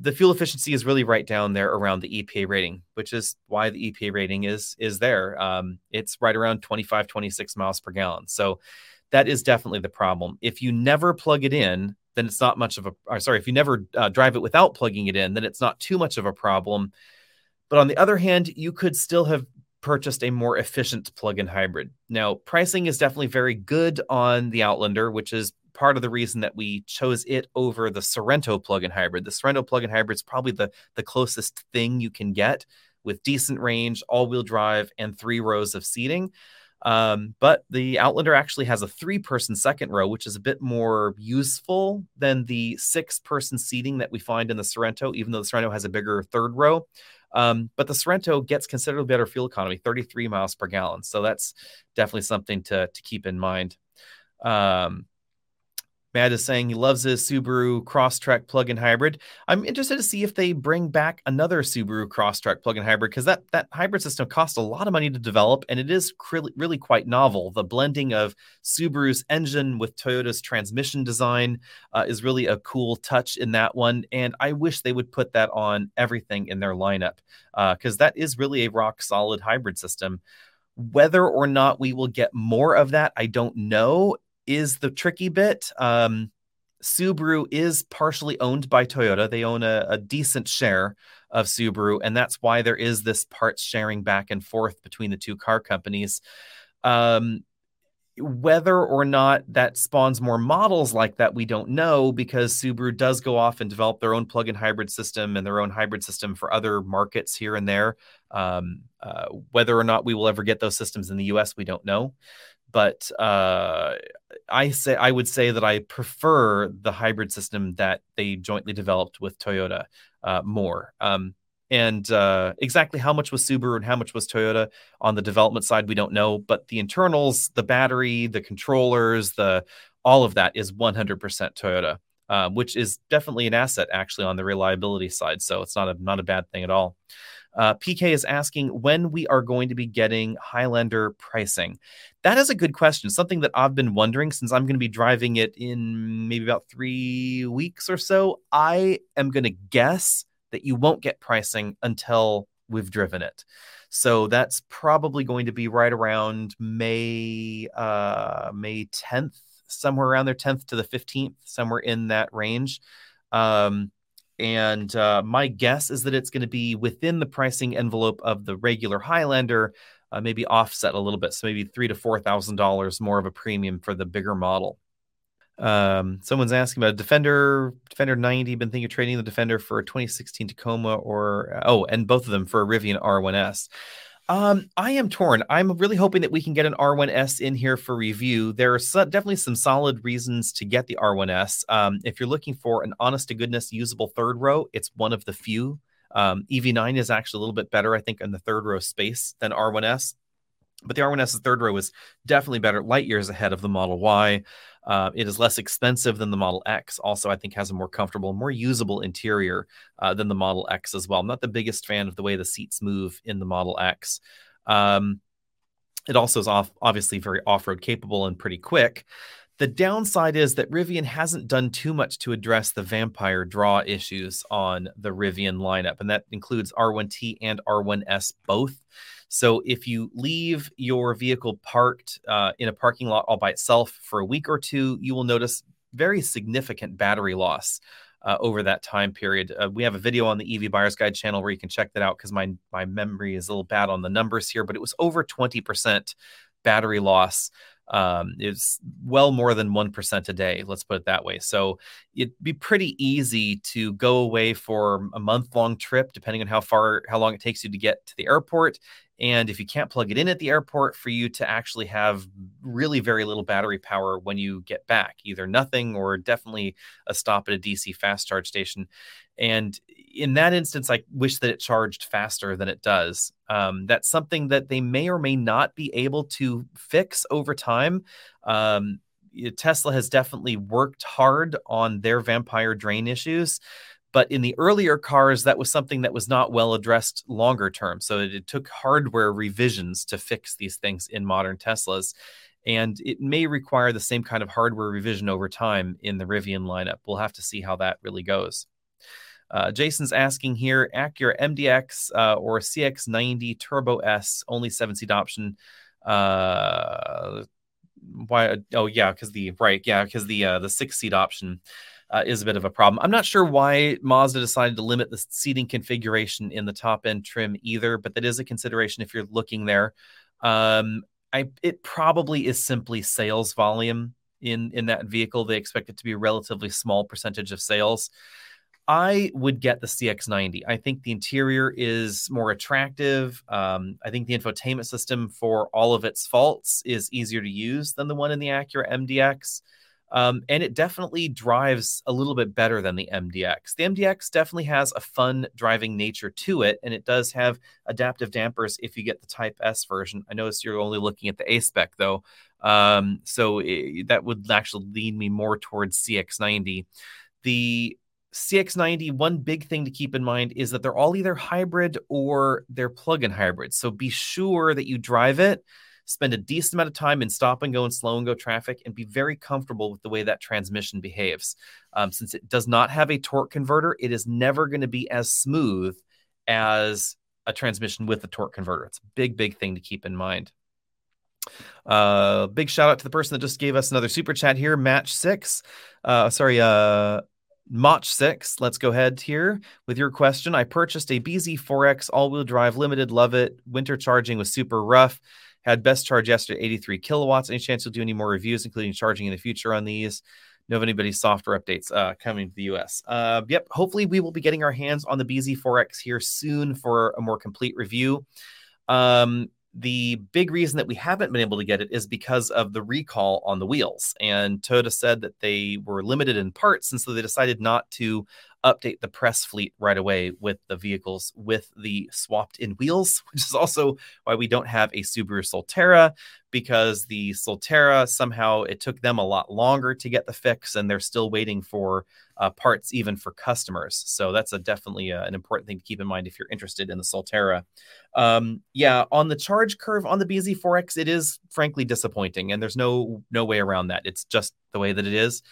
the fuel efficiency is really right down there around the EPA rating, which is why the EPA rating is is there. Um, it's right around 25, 26 miles per gallon. So that is definitely the problem. If you never plug it in, then it's not much of a. Or sorry, if you never uh, drive it without plugging it in, then it's not too much of a problem. But on the other hand, you could still have purchased a more efficient plug-in hybrid. Now, pricing is definitely very good on the Outlander, which is part of the reason that we chose it over the Sorento plug-in hybrid. The Sorento plug-in hybrid is probably the the closest thing you can get with decent range, all-wheel drive, and three rows of seating. Um, but the Outlander actually has a three-person second row, which is a bit more useful than the six-person seating that we find in the Sorento, even though the Sorento has a bigger third row. Um, but the Sorento gets considerably better fuel economy, 33 miles per gallon. So that's definitely something to, to keep in mind. Um, Matt is saying he loves his Subaru Crosstrek plug-in hybrid. I'm interested to see if they bring back another Subaru Crosstrek plug-in hybrid because that that hybrid system costs a lot of money to develop and it is really, really quite novel. The blending of Subaru's engine with Toyota's transmission design uh, is really a cool touch in that one, and I wish they would put that on everything in their lineup because uh, that is really a rock solid hybrid system. Whether or not we will get more of that, I don't know is the tricky bit. Um, Subaru is partially owned by Toyota. They own a, a, decent share of Subaru, and that's why there is this parts sharing back and forth between the two car companies. Um, whether or not that spawns more models like that, we don't know because Subaru does go off and develop their own plug in hybrid system and their own hybrid system for other markets here and there. Um, uh, whether or not we will ever get those systems in the US, we don't know but uh, I say I would say that I prefer the hybrid system that they jointly developed with Toyota uh, more. Um, and uh, exactly how much was Subaru and how much was Toyota on the development side, we don't know. But the internals, the battery, the controllers, the all of that is 100% Toyota, uh, which is definitely an asset actually on the reliability side. So it's not a not a bad thing at all. Uh, PK is asking when we are going to be getting Highlander pricing. That is a good question. Something that I've been wondering since I'm going to be driving it in maybe about three weeks or so. I am going to guess that you won't get pricing until we've driven it. So that's probably going to be right around May uh, May 10th, somewhere around there, 10th to the 15th, somewhere in that range. Um, and uh, my guess is that it's going to be within the pricing envelope of the regular Highlander, uh, maybe offset a little bit. So maybe three to four thousand dollars more of a premium for the bigger model. Um, someone's asking about Defender, Defender 90. Been thinking of trading the Defender for a 2016 Tacoma or oh, and both of them for a Rivian R1S. Um, I am torn. I'm really hoping that we can get an R1S in here for review. There are so, definitely some solid reasons to get the R1S. Um, if you're looking for an honest to goodness usable third row, it's one of the few. Um, EV9 is actually a little bit better, I think, in the third row space than R1S. But the R1S's third row is definitely better, light years ahead of the Model Y. Uh, it is less expensive than the Model X. Also, I think has a more comfortable, more usable interior uh, than the Model X as well. I'm not the biggest fan of the way the seats move in the Model X. Um, it also is off, obviously very off-road capable and pretty quick. The downside is that Rivian hasn't done too much to address the vampire draw issues on the Rivian lineup, and that includes R1T and R1S both. So if you leave your vehicle parked uh, in a parking lot all by itself for a week or two, you will notice very significant battery loss. Uh, over that time period, uh, we have a video on the EV Buyer's Guide channel where you can check that out because my my memory is a little bad on the numbers here, but it was over twenty percent battery loss um, it's well more than 1% a day, let's put it that way. So it'd be pretty easy to go away for a month long trip, depending on how far, how long it takes you to get to the airport. And if you can't plug it in at the airport, for you to actually have really very little battery power when you get back, either nothing or definitely a stop at a DC fast charge station. And in that instance, I wish that it charged faster than it does. Um, that's something that they may or may not be able to fix over time. Um, Tesla has definitely worked hard on their vampire drain issues. But in the earlier cars, that was something that was not well addressed longer term. So it, it took hardware revisions to fix these things in modern Teslas. And it may require the same kind of hardware revision over time in the Rivian lineup. We'll have to see how that really goes. Uh, Jason's asking here Acura MDX uh, or CX90 Turbo S, only seven seat option. Uh, why? Oh, yeah, because the right, yeah, because the uh, the six seat option. Uh, is a bit of a problem. I'm not sure why Mazda decided to limit the seating configuration in the top end trim either, but that is a consideration if you're looking there. Um, I it probably is simply sales volume in in that vehicle. They expect it to be a relatively small percentage of sales. I would get the CX90. I think the interior is more attractive. Um, I think the infotainment system, for all of its faults, is easier to use than the one in the Acura MDX. Um, and it definitely drives a little bit better than the MDX. The MDX definitely has a fun driving nature to it, and it does have adaptive dampers if you get the Type S version. I notice you're only looking at the A spec though, um, so it, that would actually lead me more towards CX90. The CX90, one big thing to keep in mind is that they're all either hybrid or they're plug-in hybrids. So be sure that you drive it, spend a decent amount of time in stop and go and slow and go traffic, and be very comfortable with the way that transmission behaves. Um, since it does not have a torque converter, it is never going to be as smooth as a transmission with a torque converter. It's a big, big thing to keep in mind. Uh, big shout out to the person that just gave us another super chat here, Match Six. Uh, sorry, uh, Mach 6, let's go ahead here with your question. I purchased a bZ4X all wheel drive limited, love it. Winter charging was super rough. Had best charge yesterday, 83 kilowatts. Any chance you'll do any more reviews, including charging in the future on these? Know of anybody's software updates uh, coming to the US? Uh, yep, hopefully we will be getting our hands on the bZ4X here soon for a more complete review. Um, the big reason that we haven't been able to get it is because of the recall on the wheels. And Toyota said that they were limited in parts, and so they decided not to update the press fleet right away with the vehicles with the swapped in wheels, which is also why we don't have a Subaru Solterra because the Solterra somehow it took them a lot longer to get the fix and they're still waiting for uh, parts even for customers. So that's a definitely uh, an important thing to keep in mind if you're interested in the Solterra. Um, yeah, on the charge curve on the bZ4X, it is frankly disappointing and there's no no way around that. It's just the way that it is.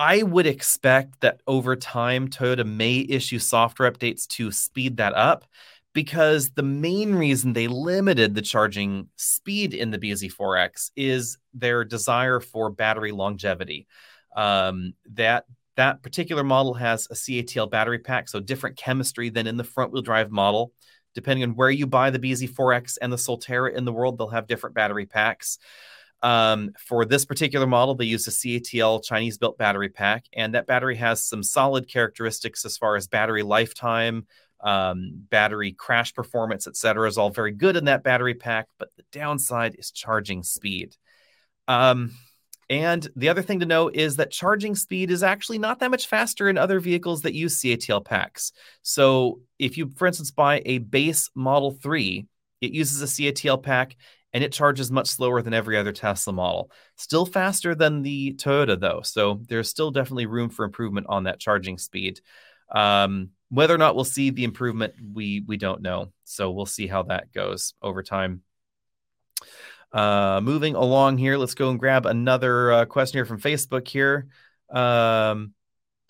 I would expect that over time, Toyota may issue software updates to speed that up because the main reason they limited the charging speed in the bZ4X is their desire for battery longevity. Um, that that particular model has a CATL battery pack, so different chemistry than in the front wheel drive model. Depending on where you buy the bZ4X and the Solterra in the world, they'll have different battery packs. Um, for this particular model, they use a CATL Chinese built battery pack, and that battery has some solid characteristics as far as battery lifetime, um, battery crash performance, etc., is all very good in that battery pack, but the downside is charging speed. Um, and the other thing to know is that charging speed is actually not that much faster in other vehicles that use CATL packs. So if you, for instance, buy a base Model 3, it uses a CATL pack and it charges much slower than every other Tesla model. Still faster than the Toyota, though. So there's still definitely room for improvement on that charging speed. Um, whether or not we'll see the improvement, we we don't know. So we'll see how that goes over time. Uh, moving along here, let's go and grab another uh, question here from Facebook here. Um,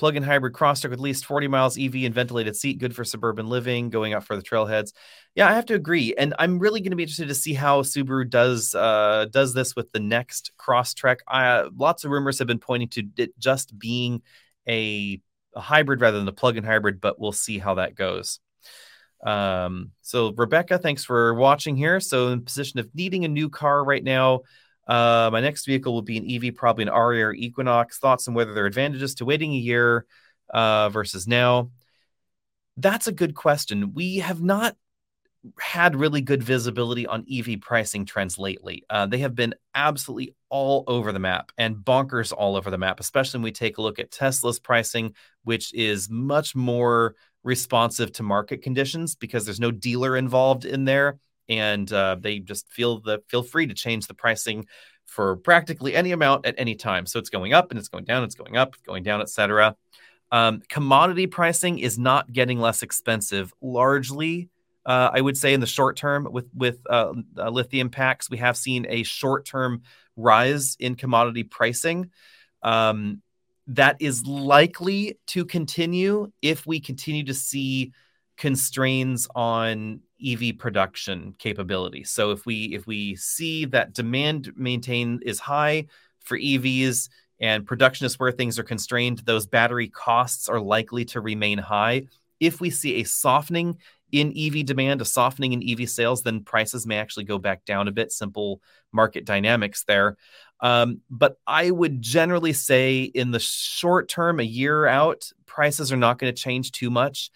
plug-in hybrid crosstown with at least 40 miles EV and ventilated seat, good for suburban living, going out for the trailheads. Yeah, I have to agree, and I'm really going to be interested to see how Subaru does uh, does this with the next Crosstrek. Uh, lots of rumors have been pointing to it just being a, a hybrid rather than a plug-in hybrid, but we'll see how that goes. Um, so Rebecca, thanks for watching here. So in position of needing a new car right now, uh, my next vehicle will be an EV, probably an Ariya or Equinox. Thoughts on whether there are advantages to waiting a year uh, versus now? That's a good question. We have not had really good visibility on EV pricing trends lately. Uh, they have been absolutely all over the map and bonkers all over the map, especially when we take a look at Tesla's pricing, which is much more responsive to market conditions because there's no dealer involved in there and uh, they just feel the feel free to change the pricing for practically any amount at any time. So it's going up and it's going down it's going up going down etc um, commodity pricing is not getting less expensive largely uh, i would say in the short term with with uh, uh lithium packs. We have seen a short term rise in commodity pricing. Um, that is likely to continue if we continue to see constraints on EV production capability. So if we if we see that demand maintain is high for EVs and production is where things are constrained, those battery costs are likely to remain high. If we see a softening in EV demand, a softening in EV sales, then prices may actually go back down a bit. Simple market dynamics there. Um, but I would generally say in the short term, a year out, prices are not going to change too much.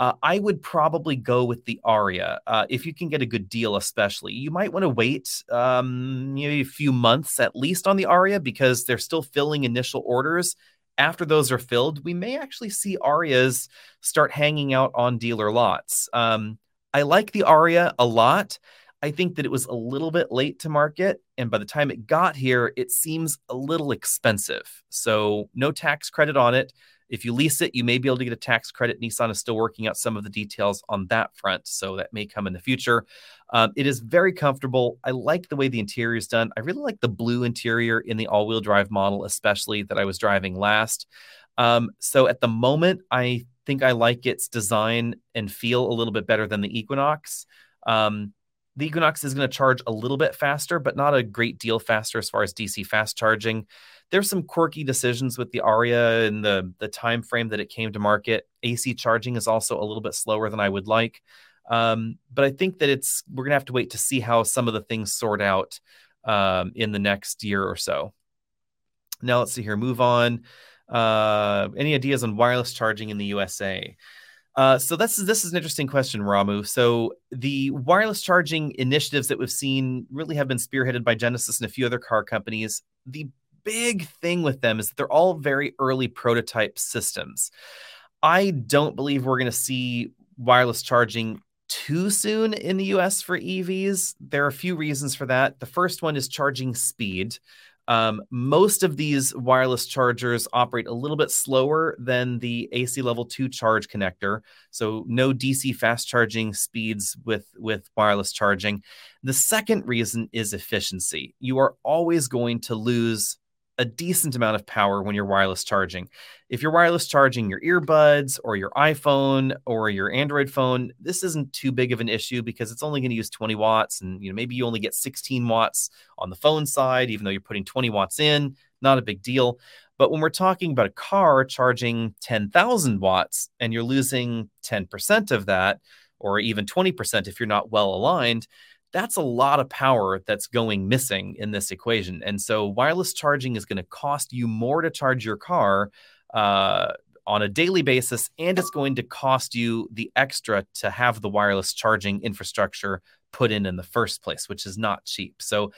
Uh, I would probably go with the Ariya uh, if you can get a good deal, especially. You might want to wait um, maybe a few months at least on the Ariya because they're still filling initial orders. After those are filled, we may actually see Ariyas start hanging out on dealer lots. Um, I like the Ariya a lot. I think that it was a little bit late to market. And by the time it got here, it seems a little expensive. So, no tax credit on it. If you lease it, you may be able to get a tax credit. Nissan is still working out some of the details on that front. So, that may come in the future. Um, it is very comfortable. I like the way the interior is done. I really like the blue interior in the all wheel drive model, especially that I was driving last. Um, so, at the moment, I think I like its design and feel a little bit better than the Equinox. Um, the Equinox is going to charge a little bit faster, but not a great deal faster as far as DC fast charging. There's some quirky decisions with the Ariya and the the time frame that it came to market. AC charging is also a little bit slower than I would like. Um, but I think that it's we're gonna have to wait to see how some of the things sort out um, in the next year or so. Now let's see here. Move on. Uh, any ideas on wireless charging in the USA? Uh, so this is this is an interesting question, Ramu. So the wireless charging initiatives that we've seen really have been spearheaded by Genesis and a few other car companies. The big thing with them is that they're all very early prototype systems. I don't believe we're going to see wireless charging too soon in the US for EVs. There are a few reasons for that. The first one is charging speed. Um, most of these wireless chargers operate a little bit slower than the AC level 2 charge connector. So no DC fast charging speeds with, with wireless charging. The second reason is efficiency. You are always going to lose a decent amount of power when you're wireless charging. If you're wireless charging your earbuds or your iPhone or your Android phone, this isn't too big of an issue because it's only going to use 20 watts and you know maybe you only get 16 watts on the phone side even though you're putting 20 watts in, not a big deal. But when we're talking about a car charging 10,000 watts and you're losing 10% of that or even 20% if you're not well aligned, that's a lot of power that's going missing in this equation. And so wireless charging is going to cost you more to charge your car uh, on a daily basis, and it's going to cost you the extra to have the wireless charging infrastructure put in in the first place, which is not cheap. So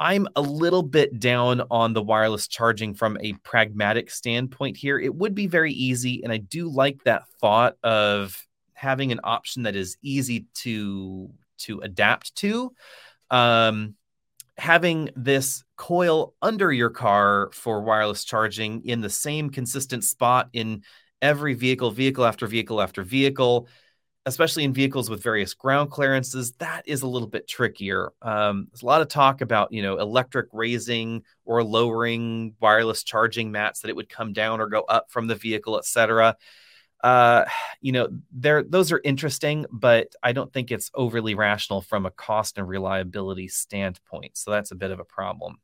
I'm a little bit down on the wireless charging from a pragmatic standpoint here. It would be very easy, and I do like that thought of having an option that is easy to to adapt to. Um, having this coil under your car for wireless charging in the same consistent spot in every vehicle, vehicle after vehicle after vehicle, especially in vehicles with various ground clearances, that is a little bit trickier. Um, there's a lot of talk about, you know, electric raising or lowering wireless charging mats that it would come down or go up from the vehicle, etc. Uh, you know, there those are interesting, but I don't think it's overly rational from a cost and reliability standpoint. So that's a bit of a problem.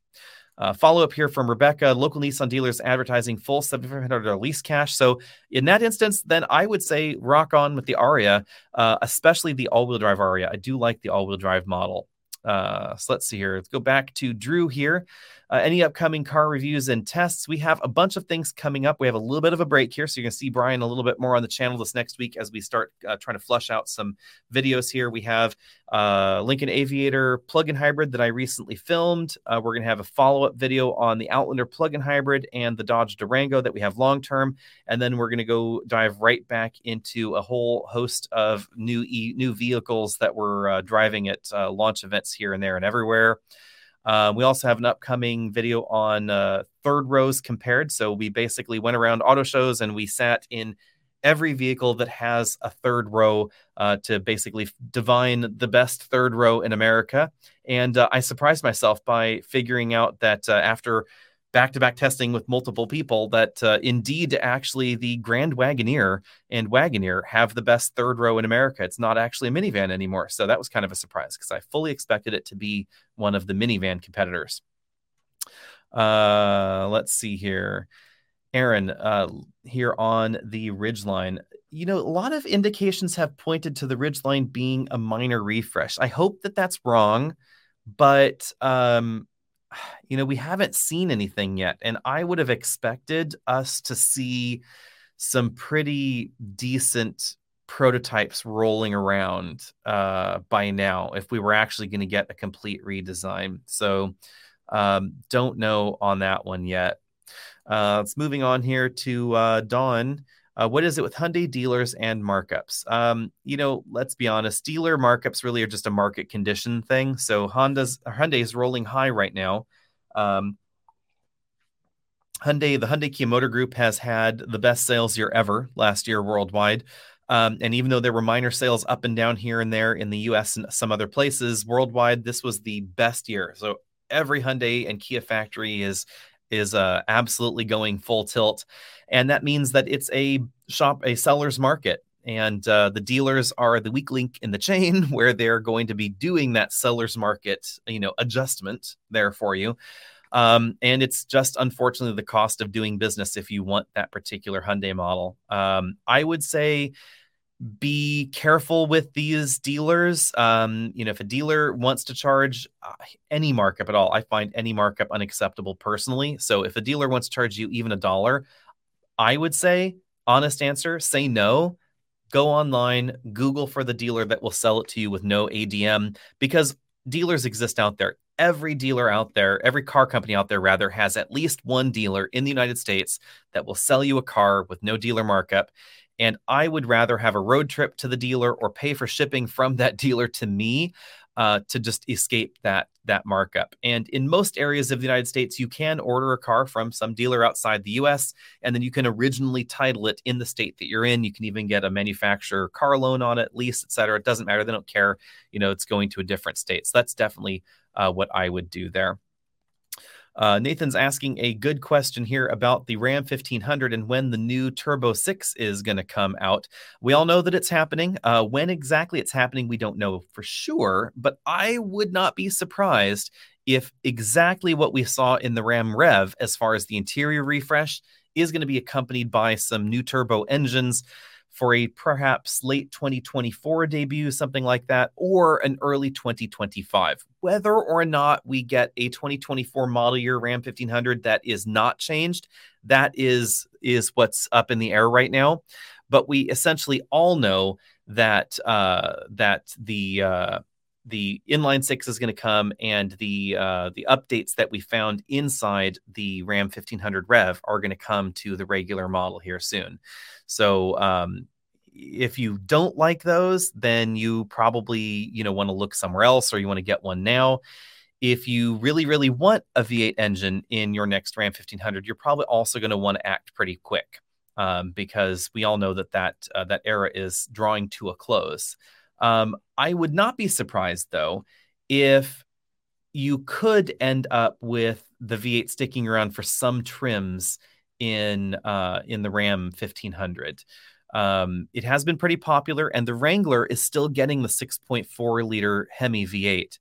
Uh, follow up here from Rebecca. Local Nissan dealers advertising full $7,500 lease cash. So in that instance, then I would say rock on with the Ariya, uh, especially the all-wheel drive Ariya. I do like the all-wheel drive model. Uh, so let's see here. Let's go back to Drew here. Uh, any upcoming car reviews and tests? We have a bunch of things coming up. We have a little bit of a break here, so you're going to see Brian a little bit more on the channel this next week as we start uh, trying to flush out some videos here. We have uh, Lincoln Aviator plug-in hybrid that I recently filmed. Uh, we're going to have a follow-up video on the Outlander plug-in hybrid and the Dodge Durango that we have long-term, and then we're going to go dive right back into a whole host of new e- new vehicles that we're uh, driving at uh, launch events here and there and everywhere. Um, we also have an upcoming video on uh, third rows compared. So we basically went around auto shows and we sat in every vehicle that has a third row uh, to basically divine the best third row in America. And uh, I surprised myself by figuring out that uh, after back to back testing with multiple people that uh, indeed actually the Grand Wagoneer and Wagoneer have the best third row in America. It's not actually a minivan anymore. So that was kind of a surprise because I fully expected it to be one of the minivan competitors. Uh, let's see here. Aaron, uh, here on the Ridgeline, you know, a lot of indications have pointed to the Ridgeline being a minor refresh. I hope that that's wrong, but um, you know, we haven't seen anything yet. And I would have expected us to see some pretty decent prototypes rolling around uh, by now if we were actually going to get a complete redesign. So, um, don't know on that one yet. Uh, let's moving on here to uh, Dawn. Uh, what is it with Hyundai dealers and markups? Um, you know, let's be honest, dealer markups really are just a market condition thing. So Honda's Hyundai is rolling high right now. Um, Hyundai, the Hyundai Kia Motor Group has had the best sales year ever last year worldwide. Um, and even though there were minor sales up and down here and there in the US and some other places worldwide, this was the best year. So every Hyundai and Kia factory is is uh, absolutely going full tilt, and that means that it's a shop a seller's market. And uh, the dealers are the weak link in the chain where they're going to be doing that seller's market, you know, adjustment there for you. Um, and it's just unfortunately the cost of doing business if you want that particular Hyundai model. Um, I would say be careful with these dealers. Um, you know, if a dealer wants to charge uh, any markup at all, I find any markup unacceptable personally. So if a dealer wants to charge you even a dollar, I would say, honest answer, say no. Go online, Google for the dealer that will sell it to you with no ADM because dealers exist out there. Every dealer out there, every car company out there, rather, has at least one dealer in the United States that will sell you a car with no dealer markup. And I would rather have a road trip to the dealer or pay for shipping from that dealer to me uh, to just escape that that markup. And in most areas of the United States, you can order a car from some dealer outside the U.S. and then you can originally title it in the state that you're in. You can even get a manufacturer car loan on it, lease, etc. It doesn't matter; they don't care. You know, it's going to a different state. So that's definitely uh, what I would do there. Uh, Nathan's asking a good question here about the Ram 1500 and when the new Turbo 6 is going to come out. We all know that it's happening. Uh, when exactly it's happening, we don't know for sure, but I would not be surprised if exactly what we saw in the Ram Rev, as far as the interior refresh, is going to be accompanied by some new turbo engines for a perhaps late 2024 debut, something like that, or an early 2025. Whether or not we get a 2024 model year Ram 1500 that is not changed, that is is what's up in the air right now. But we essentially all know that uh, that the uh, the inline six is going to come and the uh, the updates that we found inside the ram 1500 rev are going to come to the regular model here soon so um, if you don't like those then you probably you know want to look somewhere else or you want to get one now. If you really really want a v8 engine in your next ram 1500 you're probably also going to want to act pretty quick um, because we all know that that uh, that era is drawing to a close. Um, I would not be surprised though if you could end up with the V8 sticking around for some trims in uh, in the Ram 1500. Um, it has been pretty popular, and the Wrangler is still getting the 6.4 liter Hemi V8.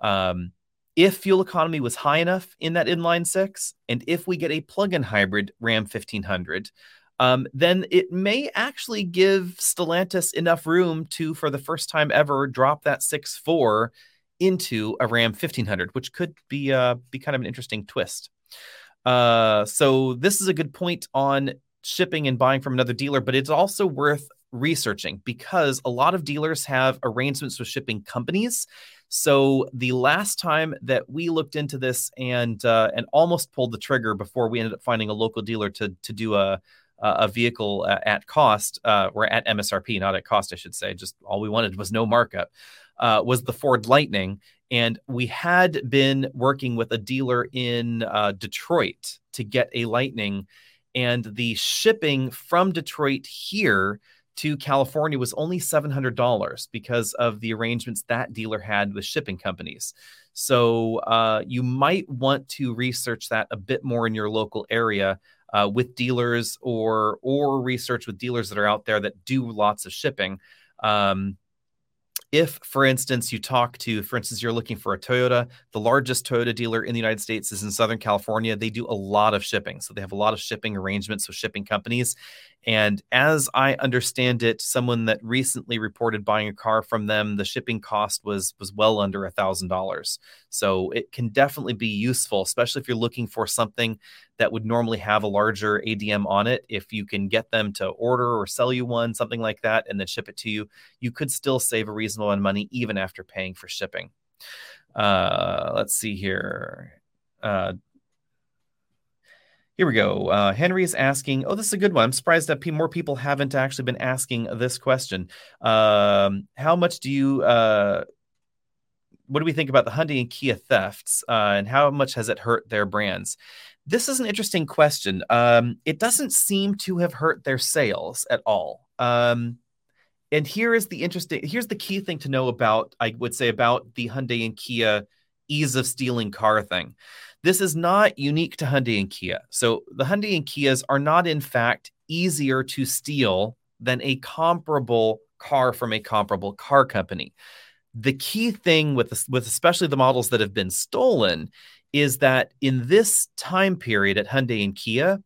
Um, if fuel economy was high enough in that inline six, and if we get a plug-in hybrid Ram 1500, um, then it may actually give Stellantis enough room to, for the first time ever, drop that 6.4 into a Ram 1500, which could be uh, be kind of an interesting twist. Uh, so this is a good point on shipping and buying from another dealer, but it's also worth researching because a lot of dealers have arrangements with shipping companies. So the last time that we looked into this and uh, and almost pulled the trigger before we ended up finding a local dealer to to do a a vehicle uh, at cost uh, or at MSRP, not at cost, I should say. Just all we wanted was no markup. Uh, was the Ford Lightning, and we had been working with a dealer in Detroit to get a Lightning, and the shipping from Detroit here to California was only $700 because of the arrangements that dealer had with shipping companies. So uh, you might want to research that a bit more in your local area uh, with dealers or or research with dealers that are out there that do lots of shipping. Um, if, for instance, you talk to, for instance, you're looking for a Toyota, the largest Toyota dealer in the United States is in Southern California. They do a lot of shipping. So they have a lot of shipping arrangements with shipping companies. And as I understand it, someone that recently reported buying a car from them, the shipping cost was was well under a thousand dollars. So it can definitely be useful, especially if you're looking for something that would normally have a larger ADM on it. If you can get them to order or sell you one, something like that, and then ship it to you, you could still save a reasonable amount of money even after paying for shipping. Uh, let's see here. Uh, here we go. Uh, Henry is asking, oh, this is a good one. I'm surprised that more people haven't actually been asking this question. Um, how much do you, uh, what do we think about the Hyundai and Kia thefts, uh, and how much has it hurt their brands? This is an interesting question. Um, it doesn't seem to have hurt their sales at all. Um, and here is the interesting, here's the key thing to know about, I would say, about the Hyundai and Kia ease of stealing car thing. This is not unique to Hyundai and Kia. So the Hyundai and Kias are not, in fact, easier to steal than a comparable car from a comparable car company. The key thing with with especially the models that have been stolen is that in this time period at Hyundai and Kia,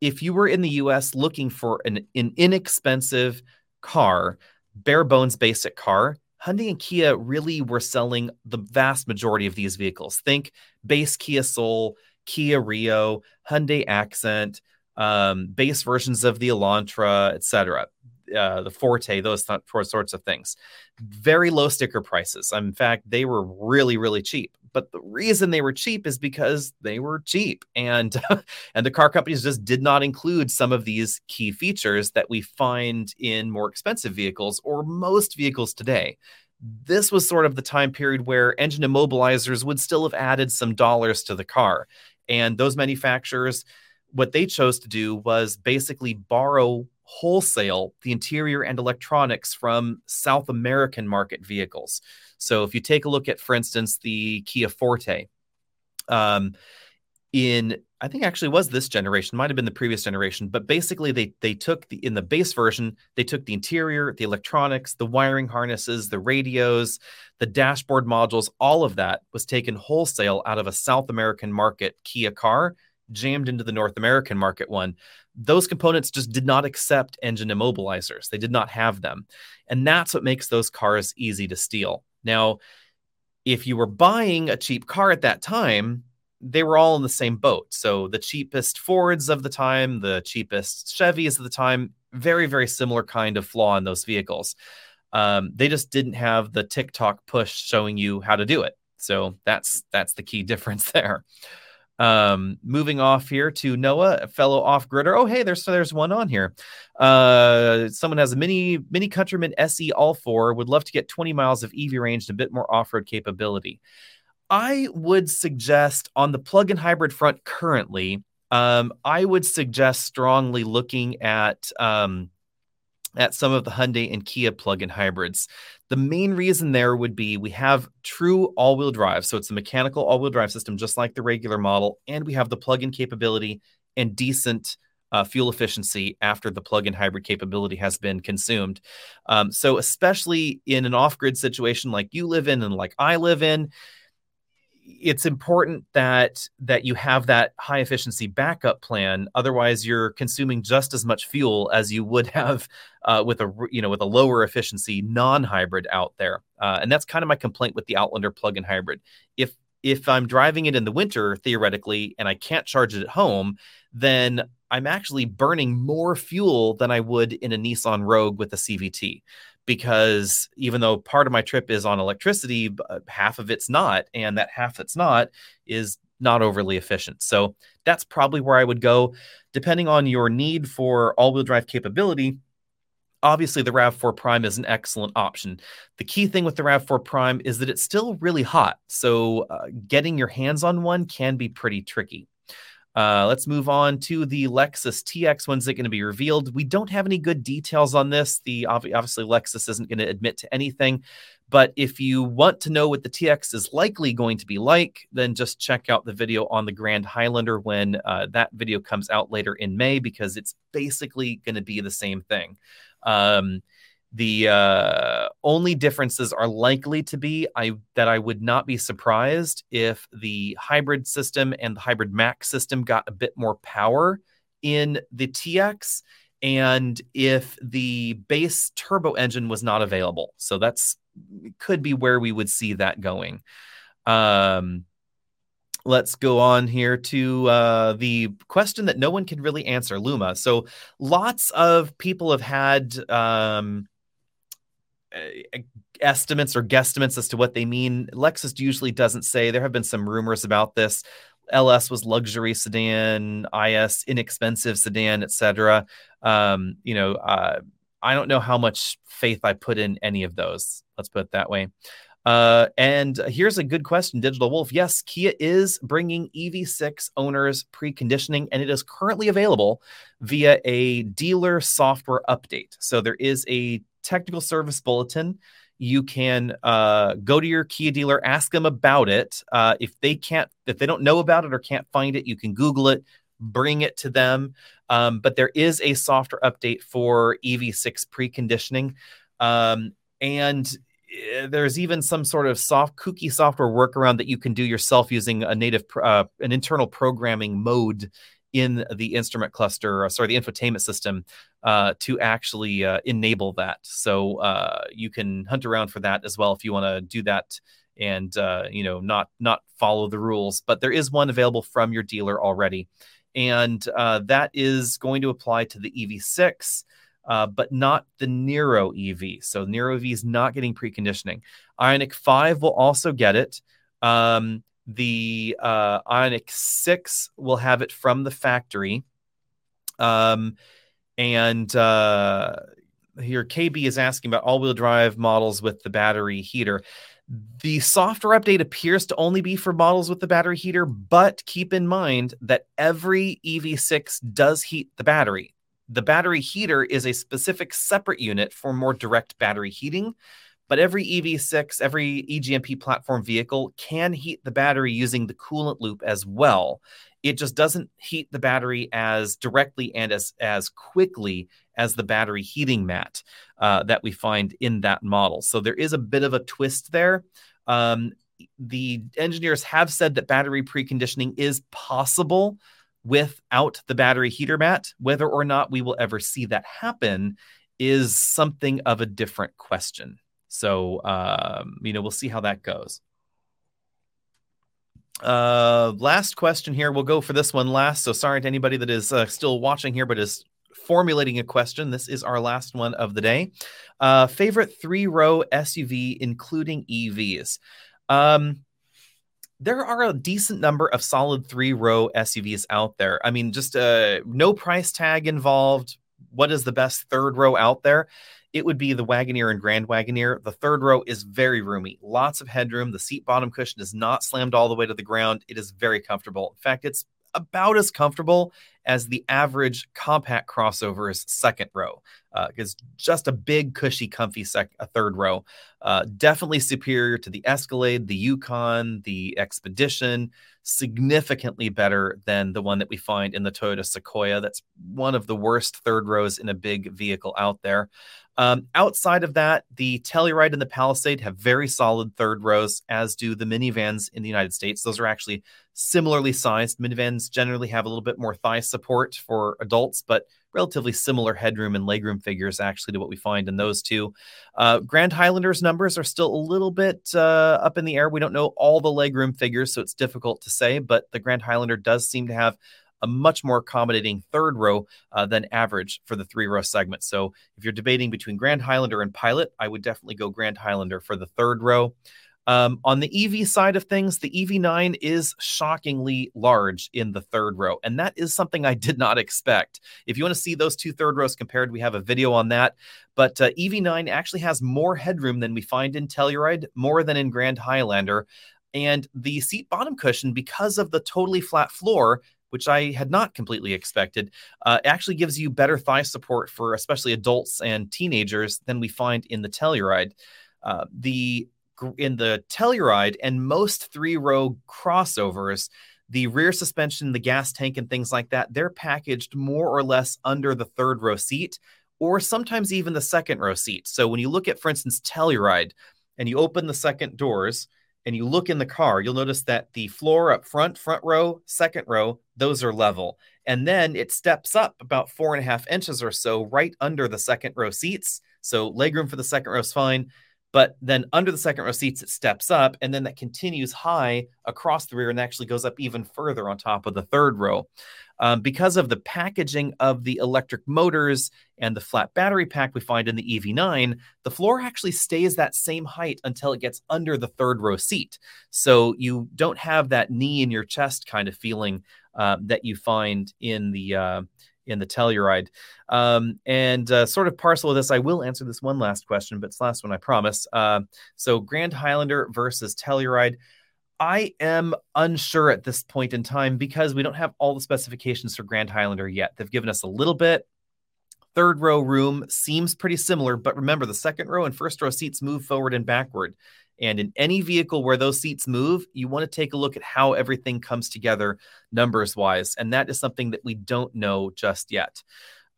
if you were in the US looking for an, an inexpensive car, bare bones basic car, Hyundai and Kia really were selling the vast majority of these vehicles. Think base Kia Soul, Kia Rio, Hyundai Accent, um, base versions of the Elantra, etc. Uh, the Forte, those th- sorts of things. Very low sticker prices. In fact, they were really, really cheap. But the reason they were cheap is because they were cheap, and and the car companies just did not include some of these key features that we find in more expensive vehicles or most vehicles today. This was sort of the time period where engine immobilizers would still have added some dollars to the car, and those manufacturers, what they chose to do was basically borrow wholesale the interior and electronics from South American market vehicles. So if you take a look at, for instance, the Kia Forte, um, in I think actually was this generation, might have been the previous generation, but basically they they took the in the base version, they took the interior, the electronics, the wiring harnesses, the radios, the dashboard modules, all of that was taken wholesale out of a South American market Kia car jammed into the North American market one, those components just did not accept engine immobilizers. They did not have them. And that's what makes those cars easy to steal. Now, if you were buying a cheap car at that time, they were all in the same boat. So the cheapest Fords of the time, the cheapest Chevys of the time, very, very similar kind of flaw in those vehicles. Um, they just didn't have the TikTok push showing you how to do it. So that's that's the key difference there. Um, moving off here to Noah, a fellow off gridder. Oh, hey, there's there's one on here. Uh, someone has a mini mini Countryman SE All Four. Would love to get 20 miles of EV range and a bit more off road capability. I would suggest on the plug-in hybrid front currently, um, I would suggest strongly looking at um, at some of the Hyundai and Kia plug-in hybrids. The main reason there would be we have true all-wheel drive, so it's a mechanical all-wheel drive system just like the regular model, and we have the plug-in capability and decent uh, fuel efficiency after the plug-in hybrid capability has been consumed. Um, so especially in an off-grid situation like you live in and like I live in, it's important that that you have that high efficiency backup plan. Otherwise you're consuming just as much fuel as you would have uh, with a you know with a lower efficiency non-hybrid out there. Uh, and that's kind of my complaint with the outlander plug-in hybrid. If if i'm driving it in the winter theoretically and i can't charge it at home then i'm actually burning more fuel than i would in a nissan rogue with a cvt because even though part of my trip is on electricity, uh, half of it's not, and that half that's not is not overly efficient. So that's probably where I would go, depending on your need for all-wheel drive capability. Obviously, the RAV4 Prime is an excellent option. The key thing with the RAV4 Prime is that it's still really hot, so uh, getting your hands on one can be pretty tricky. Uh, let's move on to the Lexus TX. When's it going to be revealed? We don't have any good details on this. The obviously Lexus isn't going to admit to anything, but if you want to know what the TX is likely going to be like, then just check out the video on the Grand Highlander when uh, that video comes out later in May because it's basically going to be the same thing. Um, the uh, only differences are likely to be I that I would not be surprised if the hybrid system and the hybrid max system got a bit more power in the TX and if the base turbo engine was not available. So that's could be where we would see that going. Um, let's go on here to uh, the question that no one can really answer luma so lots of people have had um, estimates or guesstimates as to what they mean. Lexus usually doesn't say. There have been some rumors about this. LS was luxury sedan, IS inexpensive sedan, etc. Um, you know, uh, I don't know how much faith I put in any of those. Let's put it that way. Uh, and here's a good question, Digital Wolf. Yes, Kia is bringing EV6 owners preconditioning, and it is currently available via a dealer software update. So there is a technical service bulletin. You can uh, go to your Kia dealer, ask them about it. Uh, if they can't, if they don't know about it or can't find it, you can Google it, bring it to them. Um, but there is a software update for EV6 preconditioning. Um, and eh, there's even some sort of soft kooky software workaround that you can do yourself using a native uh, an internal programming mode in the instrument cluster, uh, sorry, the infotainment system uh, to actually uh, enable that. So uh, you can hunt around for that as well if you want to do that and uh, you know not not follow the rules. But there is one available from your dealer already, and uh, that is going to apply to the EV6. but not the Niro EV. So Niro EV is not getting preconditioning. Ioniq 5 will also get it. Um, the uh, Ioniq 6 will have it from the factory. Um, and uh, here, KB is asking about all wheel drive models with the battery heater. The software update appears to only be for models with the battery heater, but keep in mind that every EV6 does heat the battery. The battery heater is a specific separate unit for more direct battery heating. But every EV6, every EGMP platform vehicle can heat the battery using the coolant loop as well. It just doesn't heat the battery as directly and as, as quickly as the battery heating mat uh, that we find in that model. So there is a bit of a twist there. Um, the engineers have said that battery preconditioning is possible without the battery heater mat. Whether or not we will ever see that happen is something of a different question. So, um, you know, we'll see how that goes. Uh, last question here. We'll go for this one last. So sorry to anybody that is uh, still watching here, but is formulating a question. This is our last one of the day. Uh, favorite three row SUV, including EVs. Um, there are a decent number of solid three row SUVs out there. I mean, just uh, no price tag involved. What is the best third row out there? It would be the Wagoneer and Grand Wagoneer. The third row is very roomy, lots of headroom. The seat bottom cushion is not slammed all the way to the ground. It is very comfortable. In fact, it's about as comfortable as the average compact crossover's second row. Uh, it's just a big, cushy, comfy sec- a third row. Uh, definitely superior to the Escalade, the Yukon, the Expedition. Significantly better than the one that we find in the Toyota Sequoia. That's one of the worst third rows in a big vehicle out there. Um, outside of that, the Telluride and the Palisade have very solid third rows, as do the minivans in the United States. Those are actually similarly sized. Minivans generally have a little bit more thigh support for adults, but relatively similar headroom and legroom figures actually to what we find in those two. Uh, Grand Highlander's numbers are still a little bit uh, up in the air. We don't know all the legroom figures, so it's difficult to say, but the Grand Highlander does seem to have a much more accommodating third row uh, than average for the three row segment. So if you're debating between Grand Highlander and Pilot, I would definitely go Grand Highlander for the third row. Um, on the EV side of things, the EV9 is shockingly large in the third row, and that is something I did not expect. If you want to see those two third rows compared, we have a video on that. But uh, EV9 actually has more headroom than we find in Telluride, more than in Grand Highlander. And the seat bottom cushion, because of the totally flat floor, which I had not completely expected, uh, actually gives you better thigh support for especially adults and teenagers than we find in the Telluride. Uh, the in the Telluride and most three row crossovers, the rear suspension, the gas tank, and things like that, they're packaged more or less under the third row seat, or sometimes even the second row seat. So when you look at, for instance, Telluride, and you open the second doors, and you look in the car, you'll notice that the floor up front, front row, second row, those are level. And then it steps up about four and a half inches or so right under the second row seats. So legroom for the second row is fine. But then under the second row seats, it steps up and then that continues high across the rear and actually goes up even further on top of the third row. Um, because of the packaging of the electric motors and the flat battery pack we find in the EV9, the floor actually stays that same height until it gets under the third row seat. So you don't have that knee in your chest kind of feeling uh, that you find in the uh, in the Telluride. Um, and uh, sort of parcel of this, I will answer this one last question, but it's last one, I promise. Uh, so Grand Highlander versus Telluride. I am unsure at this point in time because we don't have all the specifications for Grand Highlander yet. They've given us a little bit. Third row room seems pretty similar, but remember the second row and first row seats move forward and backward. And in any vehicle where those seats move, you want to take a look at how everything comes together numbers wise. And that is something that we don't know just yet.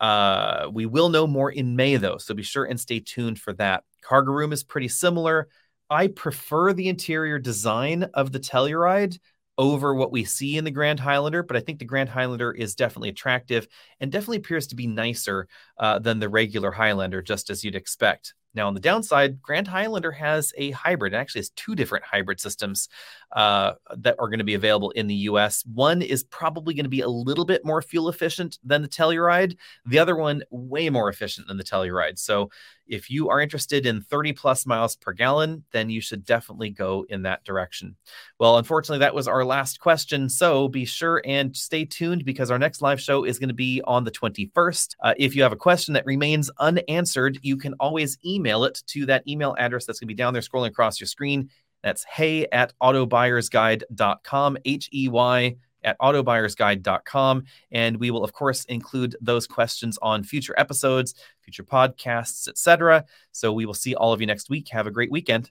Uh, we will know more in May, though. So be sure and stay tuned for that. Cargo room is pretty similar. I prefer the interior design of the Telluride over what we see in the Grand Highlander, but I think the Grand Highlander is definitely attractive and definitely appears to be nicer uh, than the regular Highlander, just as you'd expect. Now, on the downside, Grand Highlander has a hybrid. It actually has two different hybrid systems uh, that are going to be available in the US. One is probably going to be a little bit more fuel efficient than the Telluride. The other one, way more efficient than the Telluride. So, if you are interested in 30 plus miles per gallon, then you should definitely go in that direction. Well, unfortunately, that was our last question. So be sure and stay tuned because our next live show is going to be on the 21st. Uh, if you have a question that remains unanswered, you can always email it to that email address that's going to be down there scrolling across your screen. That's hey at autobuyersguide.com, H E Y at autobuyersguide.com. And we will, of course, include those questions on future episodes, future podcasts, etc. So we will see all of you next week. Have a great weekend.